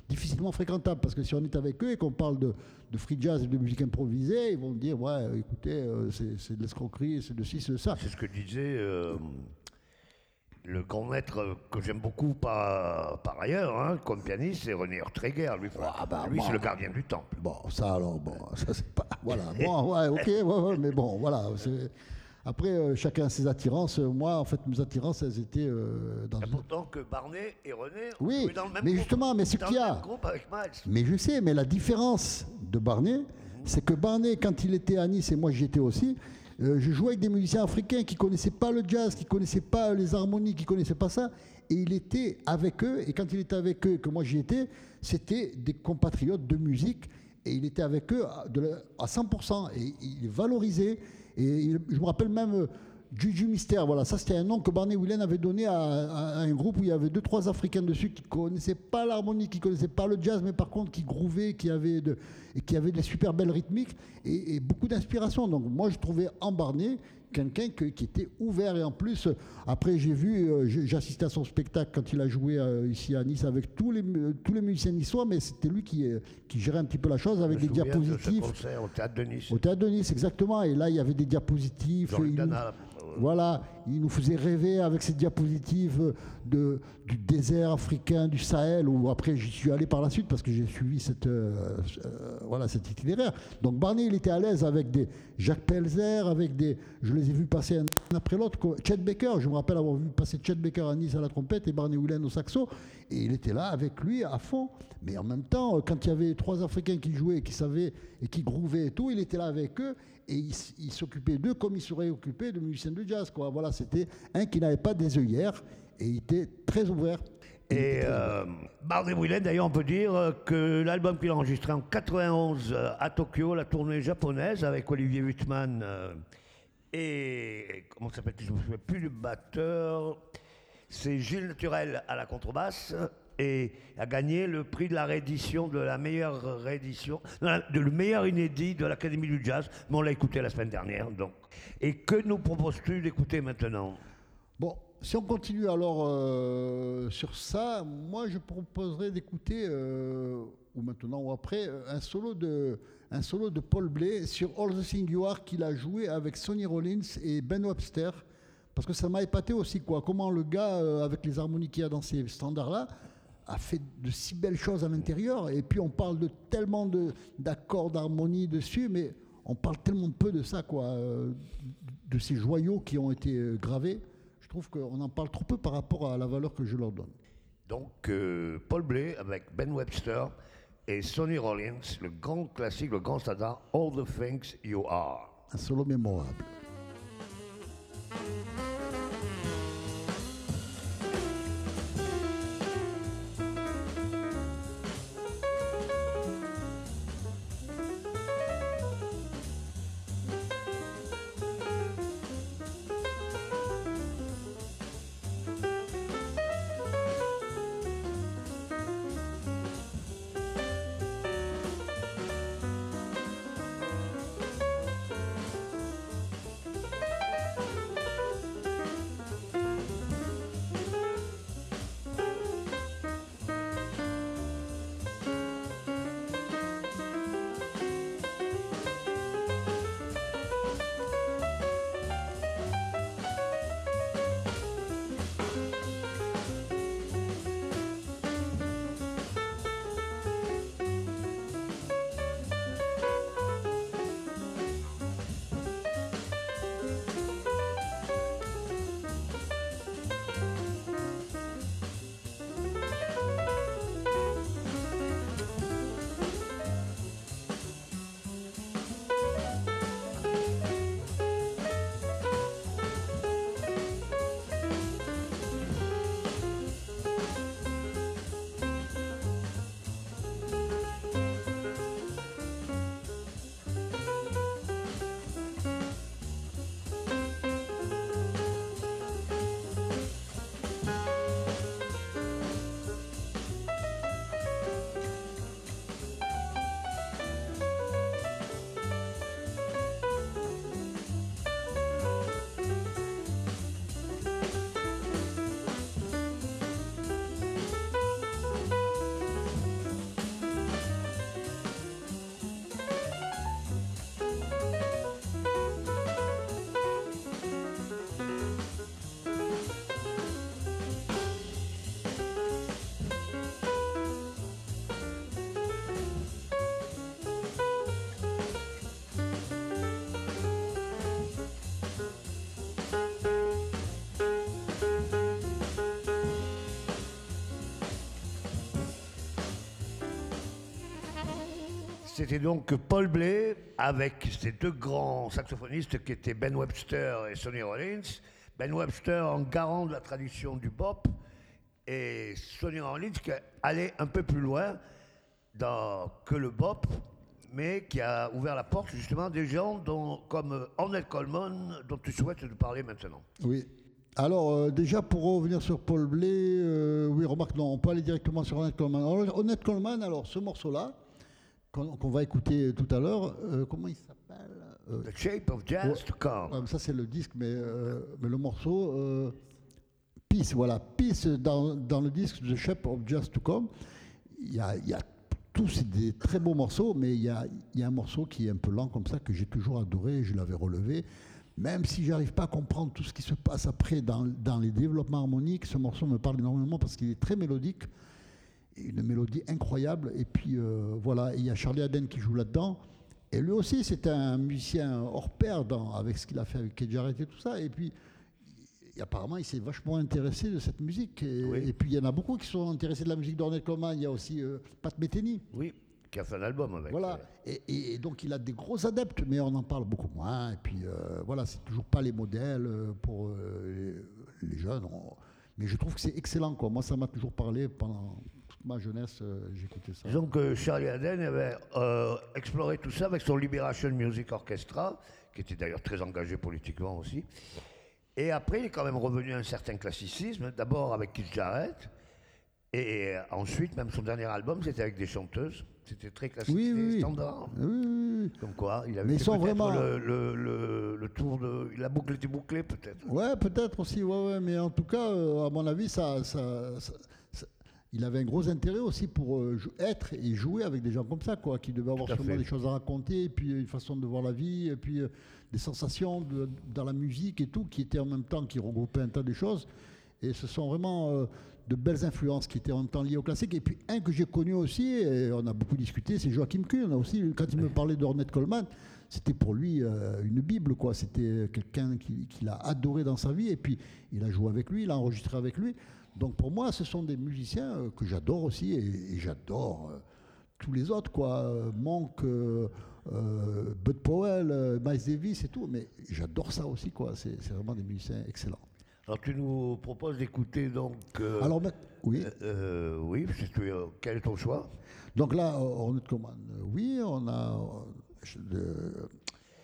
difficilement fréquentables, parce que si on est avec eux et qu'on parle de, de free jazz et de musique improvisée, ils vont dire, ouais, écoutez, c'est c'est de l'escroquerie, c'est de ci, c'est de ça. C'est ce que disait euh, le grand maître que j'aime beaucoup par, par ailleurs, hein, comme pianiste, c'est René Ortreger. Lui, Ah bah, lui c'est le gardien du temple. Bon, ça alors, bon, ça c'est pas. Voilà, bon, ouais, ok, ouais, ouais, mais bon, voilà. Après, euh, chacun a ses attirances. Moi, en fait, mes attirances, elles étaient euh, dans. Et pourtant que Barney et René Oui, joué dans le même mais groupe. justement, mais ce qu'il y a-. Mais je sais, mais la différence de Barney, c'est que Barney, quand il était à Nice, et moi j'y étais aussi, euh, je jouais avec des musiciens africains qui connaissaient pas le jazz, qui connaissaient pas les harmonies, qui connaissaient pas ça, et il était avec eux, et quand il était avec eux, que moi j'y étais, c'était des compatriotes de musique, et il était avec eux à, de la- à 100%, et il valorisait, et je me rappelle même... euh, Juju Mystère, voilà, ça c'était un nom que Barney Whelan avait donné à, à- à un groupe où il y avait deux trois Africains dessus qui connaissaient pas l'harmonie, qui connaissaient pas le jazz, mais par contre qui groovaient, qui avaient de, et qui avaient des super belles rythmiques et, et beaucoup d'inspiration. Donc moi je trouvais en Barney quelqu'un que- qui était ouvert et en plus euh, après j'ai vu, euh, assisté à son spectacle quand il a joué euh, ici à Nice avec tous les mu- tous les musiciens niçois, mais c'était lui qui, euh, qui gérait un petit peu la chose avec des souviens de ce diapositives. concert au théâtre de Nice. Au théâtre de Nice, exactement. Et là, il y avait des diapositives. Voilà, il nous faisait rêver avec ces diapositives de, du désert africain, du Sahel, où après j'y suis allé par la suite parce que j'ai suivi cette, euh, euh, voilà, cet itinéraire. Donc Barney, il était à l'aise avec des Jacques Pelzer, avec des. Je les ai vus passer un après l'autre. Chet Baker, je me rappelle avoir vu passer Chet Baker à Nice à la trompette et Barney Whelan au saxo. Et il était là avec lui à fond. Mais en même temps, quand il y avait trois Africains qui jouaient, qui savaient et qui groovaient et tout, il était là avec eux et il, il s'occupait d'eux comme il serait occupé de musiciens de jazz. Quoi. Voilà, c'était un qui n'avait pas des œillères et il était très ouvert. Il Et euh, Barney d'ailleurs, on peut dire euh, que l'album qu'il a enregistré en 91 euh, à Tokyo, la tournée japonaise avec Olivier Wittmann euh, et comment ça s'appelle Je ne me souviens plus du batteur. C'est Gilles Naturel à la contrebasse et a gagné le prix de la réédition, de la meilleure réédition, de le meilleur inédit de l'Académie du Jazz. Mais on l'a écouté la semaine dernière, donc. Et que nous proposes-tu d'écouter maintenant? Bon, si on continue alors euh, sur ça, moi je proposerais d'écouter, euh, ou maintenant ou après, euh, un solo de, un solo de Paul Blais sur All the Things You Are qu'il a joué avec Sonny Rollins et Ben Webster. Parce que ça m'a épaté aussi, quoi. Comment le gars, avec les harmonies qu'il a dans ces standards-là, a fait de si belles choses à l'intérieur. Et puis on parle de tellement de- d'accords, d'harmonie dessus, mais on parle tellement peu de ça, quoi. euh, de ces joyaux qui ont été euh, gravés. Je trouve qu'on en parle trop peu par rapport à la valeur que je leur donne. Donc, euh, Paul Blais avec Ben Webster et Sonny Rollins, le grand classique, le grand standard, All the Things You Are. Un solo mémorable. C'était donc Paul Blay avec ses deux grands saxophonistes qui étaient Ben Webster et Sonny Rollins. Ben Webster en garant de la tradition du bop et Sonny Rollins qui allait un peu plus loin dans, que le bop, mais qui a ouvert la porte justement des gens comme Ornette Coleman, dont tu souhaites nous parler maintenant. Oui. Alors, euh, déjà, pour revenir sur Paul Blay, euh, oui, remarque, non, on peut aller directement sur Ornette Coleman. Alors, Coleman, alors, ce morceau-là, qu'on va écouter tout à l'heure, euh, comment il s'appelle Euh, The Shape of Jazz to Come. Ça, c'est le disque, mais, euh, mais le morceau, euh, Peace, voilà. Peace, dans, dans le disque The Shape of Just to Come, il y a, il y a tous des très beaux morceaux, mais il y a, il y a un morceau qui est un peu lent comme ça, que j'ai toujours adoré, je l'avais relevé. Même si j'arrive pas à comprendre tout ce qui se passe après dans, dans les développements harmoniques, ce morceau me parle énormément parce qu'il est très mélodique, une mélodie incroyable. Et puis euh, voilà, il y a Charlie Aden qui joue là-dedans. Et lui aussi, c'est un musicien hors pair dans- avec ce qu'il a fait avec Jarrett et tout ça. Et puis, et apparemment, il s'est vachement intéressé de cette musique. Et, Oui. et puis, il y en a beaucoup qui sont intéressés de la musique d'Ornette Coleman. Il y a aussi euh, Pat Metheny. Oui, qui a fait un album avec. Voilà. euh, Et, donc, il a des gros adeptes, mais on en parle beaucoup moins. Et puis, euh, voilà, c'est toujours pas les modèles pour les, les jeunes. On- mais je trouve que c'est excellent. Quoi. Moi, ça m'a toujours parlé pendant ma jeunesse. euh, J'écoutais ça. Que Charlie Haden avait euh, exploré tout ça avec son Liberation Music Orchestra, qui était d'ailleurs très engagé politiquement aussi. Et après, il est quand même revenu à un certain classicisme, d'abord avec Keith Jarrett, et ensuite, même son dernier album, c'était avec des chanteuses. C'était très classique, Oui, oui, standard. Oui, oui, oui. Comme quoi, il avait Mais fait vraiment- le, le- le- le tour de... La boucle était bouclée, peut-être. Ouais, peut-être aussi, ouais, ouais, mais en tout cas, euh, à mon avis, ça- ça- il avait un gros intérêt aussi pour euh, être et jouer avec des gens comme ça, quoi, qui devaient avoir sûrement fait. des choses à raconter, et puis euh, une façon de voir la vie, et puis euh, des sensations de- dans la musique et tout, qui étaient en même temps, qui regroupaient un tas de choses. Et ce sont vraiment euh, de belles influences qui étaient en même temps liées au classique. Et puis un que j'ai connu aussi, et on a beaucoup discuté, c'est Joachim Kuhn. aussi, quand il me parlait d'Ornette Coleman, c'était pour lui euh, une bible, quoi. C'était quelqu'un qui- qu'il a adoré dans sa vie, et puis il a joué avec lui, il a enregistré avec lui. Donc pour moi, ce sont des musiciens euh, que j'adore aussi, et, et j'adore euh, tous les autres, quoi. Euh, Monk, euh, euh, Bud Powell, Miles Davis et tout, mais j'adore ça aussi, quoi. C'est vraiment des musiciens excellents. Alors, tu nous proposes d'écouter donc... euh, Alors, oui. oui, tu- quel est ton choix? Donc là, on est comment Euh, Oui, on a de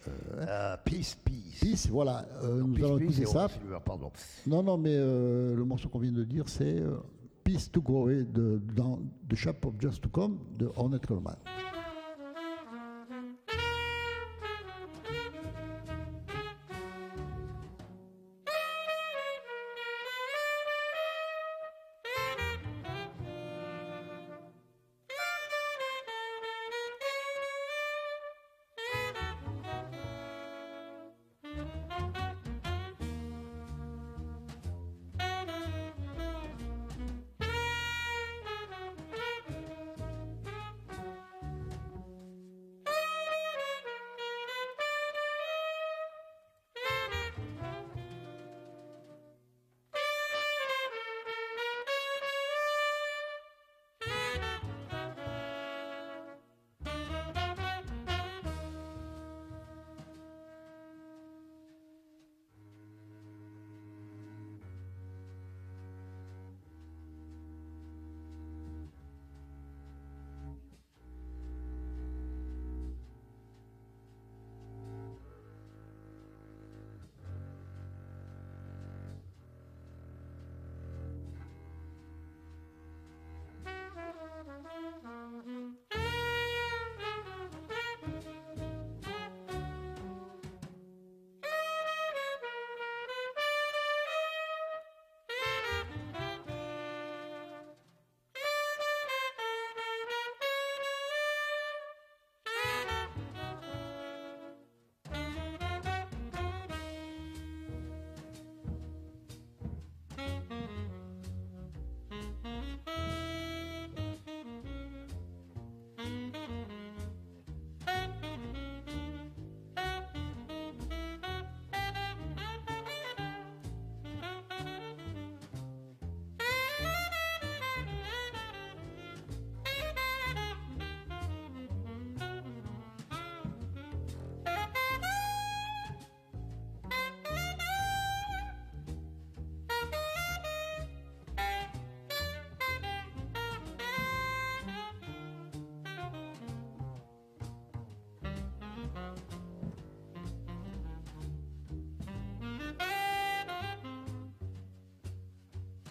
Euh, Peace, Peace. Peace, voilà. euh, nous Peace, allons écouter ça. Horace Silver, pardon. Non, non, mais euh, le morceau qu'on vient de dire, c'est euh, Peace to Go de, dans The Shop of Just to Come de Ornette Coleman.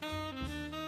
Thank you.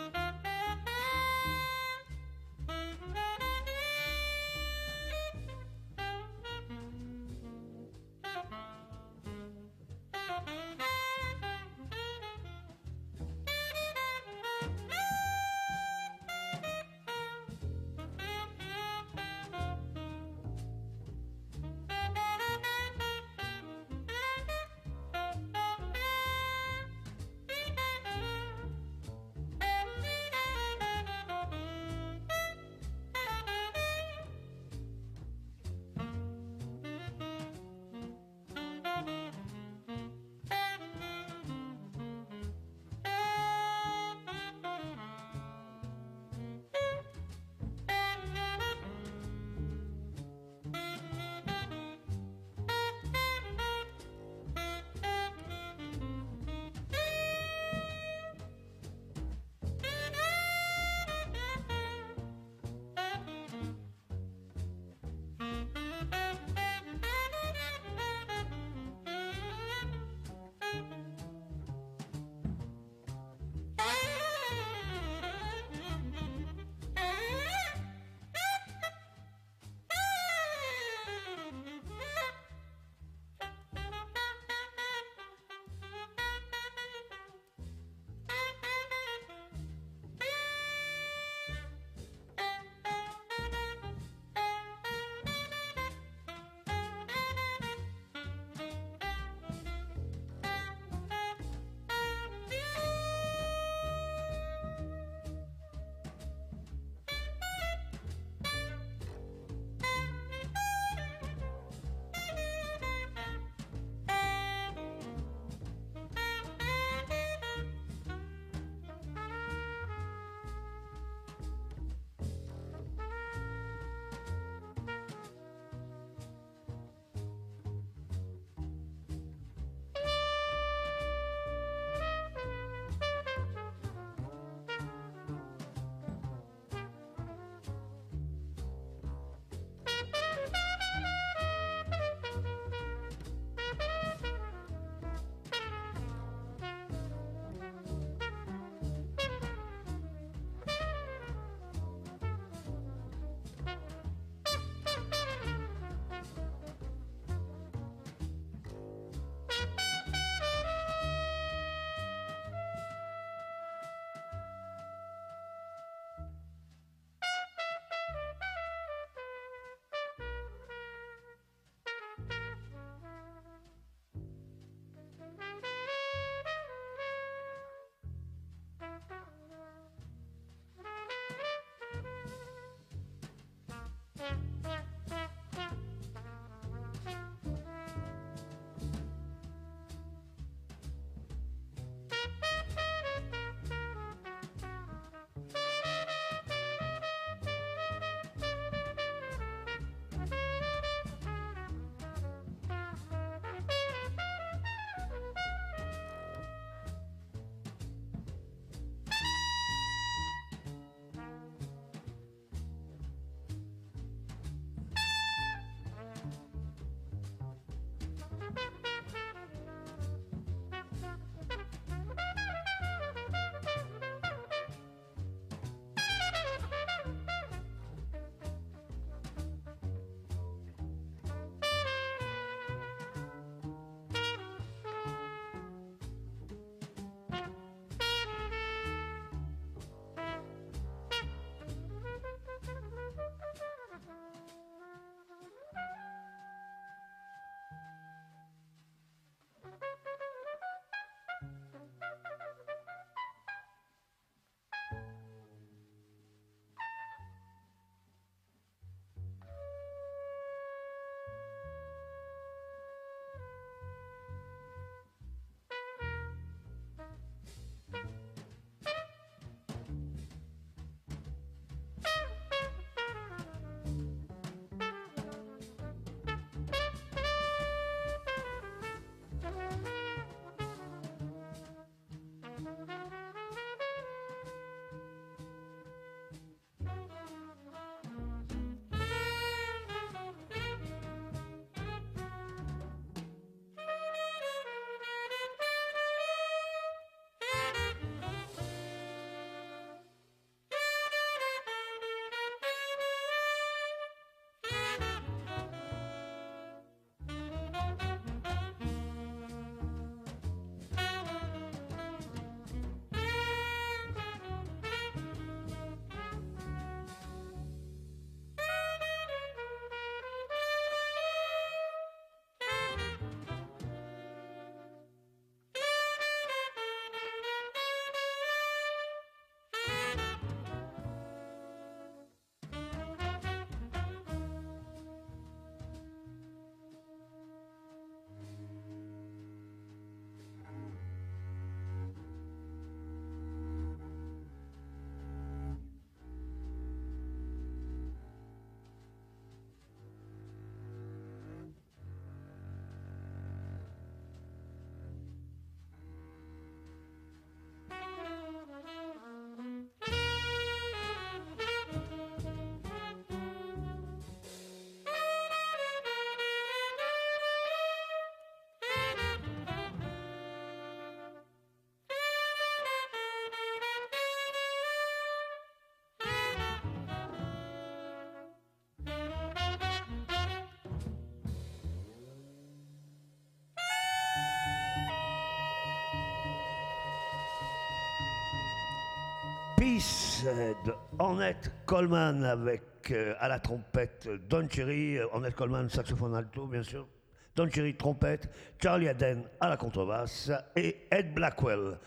Peace euh, de Ornette Coleman avec euh, à la trompette Don Cherry, euh, Ornette Coleman saxophone alto bien sûr, Don Cherry trompette, Charlie Aden à la contrebasse et Ed Blackwell,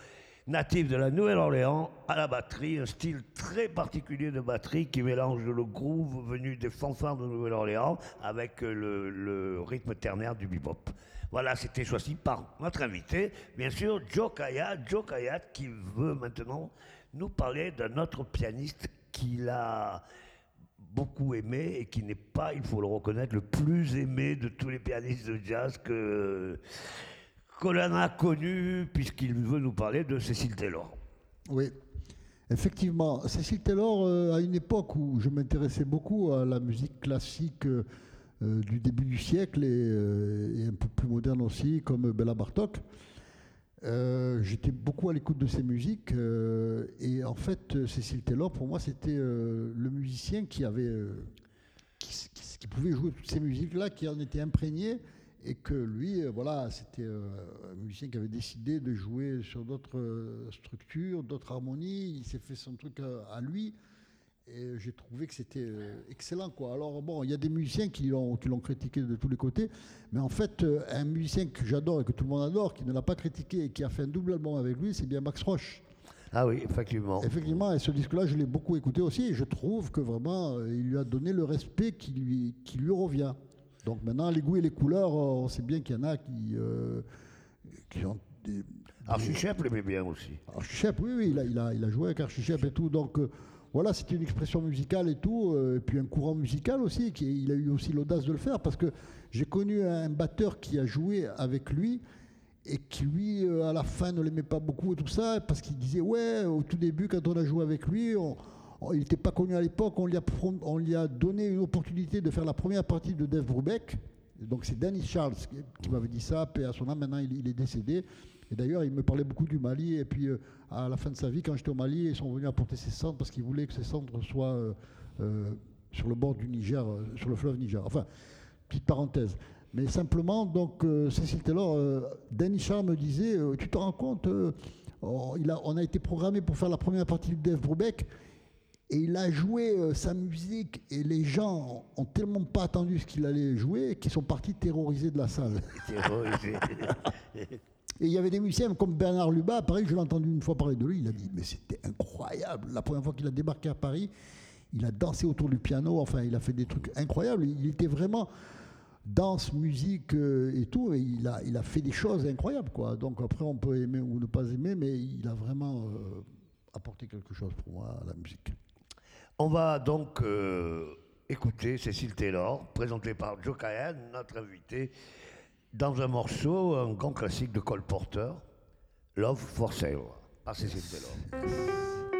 natif de la Nouvelle-Orléans à la batterie, un style très particulier de batterie qui mélange le groove venu des fanfares de Nouvelle-Orléans avec le, le rythme ternaire du bebop. Voilà, c'était choisi par notre invité, bien sûr, Joe Kayat, Joe Kayat qui veut maintenant nous parler d'un autre pianiste qu'il a beaucoup aimé et qui n'est pas, il faut le reconnaître, le plus aimé de tous les pianistes de jazz que que l'on a connu, puisqu'il veut nous parler de Cécile Taylor. Oui, effectivement. Cécile Taylor, euh, à une époque où je m'intéressais beaucoup à la musique classique euh, euh, du début du siècle euh, et un peu plus moderne aussi, comme Bella Bartok, euh, j'étais beaucoup à l'écoute de ses musiques. euh, et en fait, euh, Cécile Taylor, pour moi, c'était le musicien qui avait. qui, qui pouvait jouer toutes ces musiques-là, qui en était imprégné. Et que lui, voilà, c'était un musicien qui avait décidé de jouer sur d'autres structures, d'autres harmonies. Il s'est fait son truc à lui. Et j'ai trouvé que c'était euh, excellent. Quoi. Alors, bon, il y a des musiciens qui l'ont, qui l'ont critiqué de tous les côtés. Mais en fait, euh, un musicien que j'adore et que tout le monde adore, qui ne l'a pas critiqué et qui a fait un double album avec lui, c'est bien Max Roche. Ah oui, effectivement. Effectivement, et ce disque-là, je l'ai beaucoup écouté aussi. Et je trouve que vraiment, euh, il lui a donné le respect qui lui, qui lui revient. Donc maintenant, les goûts et les couleurs, on sait bien qu'il y en a qui, euh, qui ont des, Archie Shep l'aimait bien aussi. Archichep, oui, oui, il a, il a, il a joué avec Archichep et tout. Donc euh, voilà, c'était une expression musicale et tout. euh, et puis un courant musical aussi. Qui, il a eu aussi l'audace de le faire parce que j'ai connu un batteur qui a joué avec lui et qui lui, euh, à la fin, ne l'aimait pas beaucoup et tout ça. Parce qu'il disait, ouais, au tout début, quand on a joué avec lui, on- il n'était pas connu à l'époque. On, lui a donné une opportunité de faire la première partie de Dave Brubeck. Donc c'est Danny Charles qui, m'avait dit ça, paix à son âme, maintenant il est décédé. Et d'ailleurs, il me parlait beaucoup du Mali. Et puis, euh, à la fin de sa vie, quand j'étais au Mali, ils sont venus apporter ses cendres parce qu'ils voulaient que ses cendres soient euh, euh, sur le bord du Niger, sur le fleuve Niger. Enfin, petite parenthèse. Mais simplement, donc, Cécile Taylor, Charles me disait Tu te rends compte oh, il a, On a été programmé pour faire la première partie de Dave Brubeck. Et il a joué sa musique et les gens ont tellement pas attendu ce qu'il allait jouer qu'ils sont partis terrorisés de la salle. Et il y avait des musiciens comme Bernard Lubat, pareil, je l'ai entendu une fois parler de lui, il a dit mais c'était incroyable. La première fois qu'il a débarqué à Paris, il a dansé autour du piano, enfin il a fait des trucs incroyables. Il était vraiment danse, musique euh, et tout, et il a, il a fait des choses incroyables. Quoi. Donc après on peut aimer ou ne pas aimer, mais il a vraiment euh, apporté quelque chose pour moi à la musique. On va donc euh, écouter Cécile Taylor, présentée par Joe Cahan, notre invité, dans un morceau, un grand classique de Cole Porter, Love for Sale, par Cécile Taylor.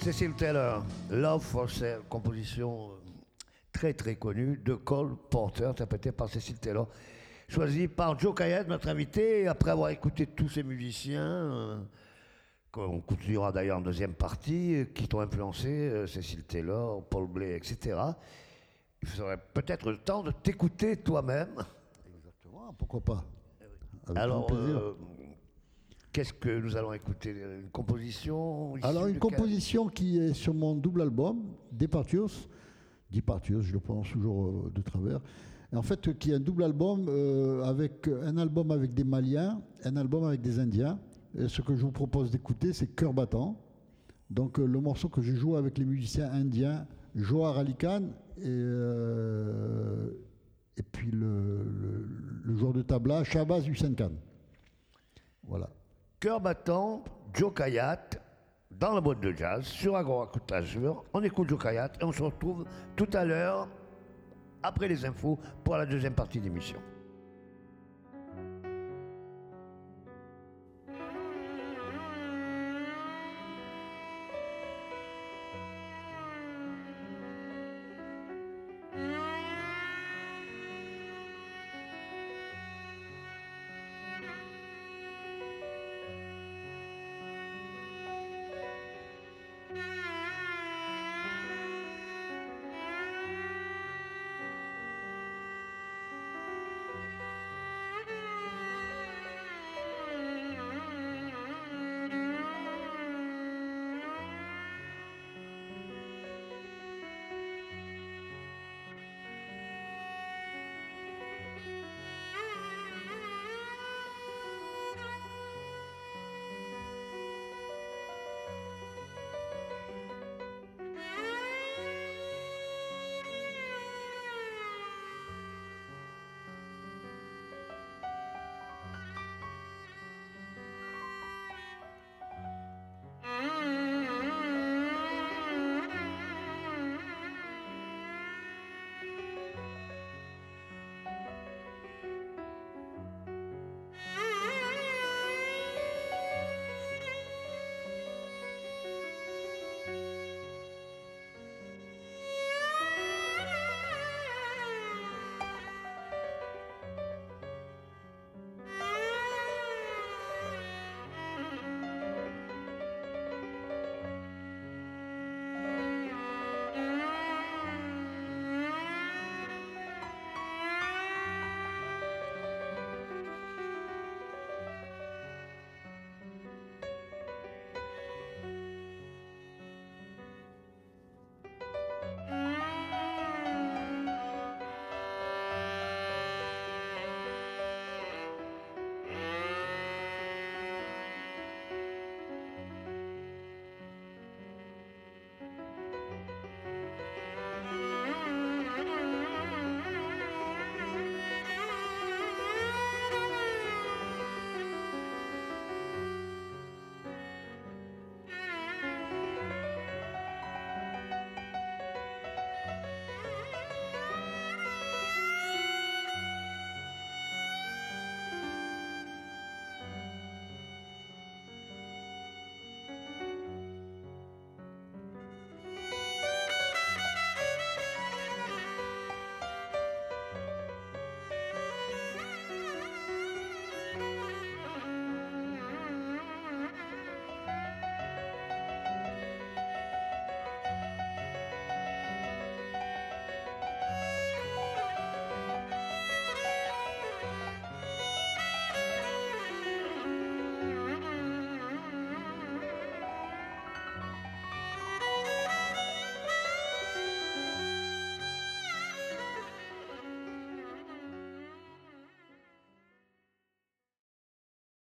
Cécile Taylor, Love for Sale, composition euh, très très connue de Cole Porter, interprétée par Cécile Taylor, choisie par Joe Kayet, notre invité, après avoir écouté tous ces musiciens, euh, qu'on continuera d'ailleurs en deuxième partie, euh, qui t'ont influencé, euh, Cécile Taylor, Paul Blay, etc. Il serait peut-être le temps de t'écouter toi-même. Exactement, pourquoi pas? Avec Alors, qu'est-ce que nous allons écouter? Une composition Alors, une composition qui est sur mon double album, Departures. Departures, je le prononce toujours euh, de travers. En fait, qui est un double album euh, avec un album avec des Maliens, un album avec des Indiens. Et ce que je vous propose d'écouter, c'est Cœur battant. Donc, euh, le morceau que je joue avec les musiciens indiens, Johar Ali Khan et, euh, et puis le, le- le joueur de tabla, Shabazz Hussein Khan. Voilà. Cœur battant, Joe Kayat, dans la boîte de jazz, sur Agora. On écoute Joe Kayat et on se retrouve tout à l'heure, après les infos, pour la deuxième partie d'émission.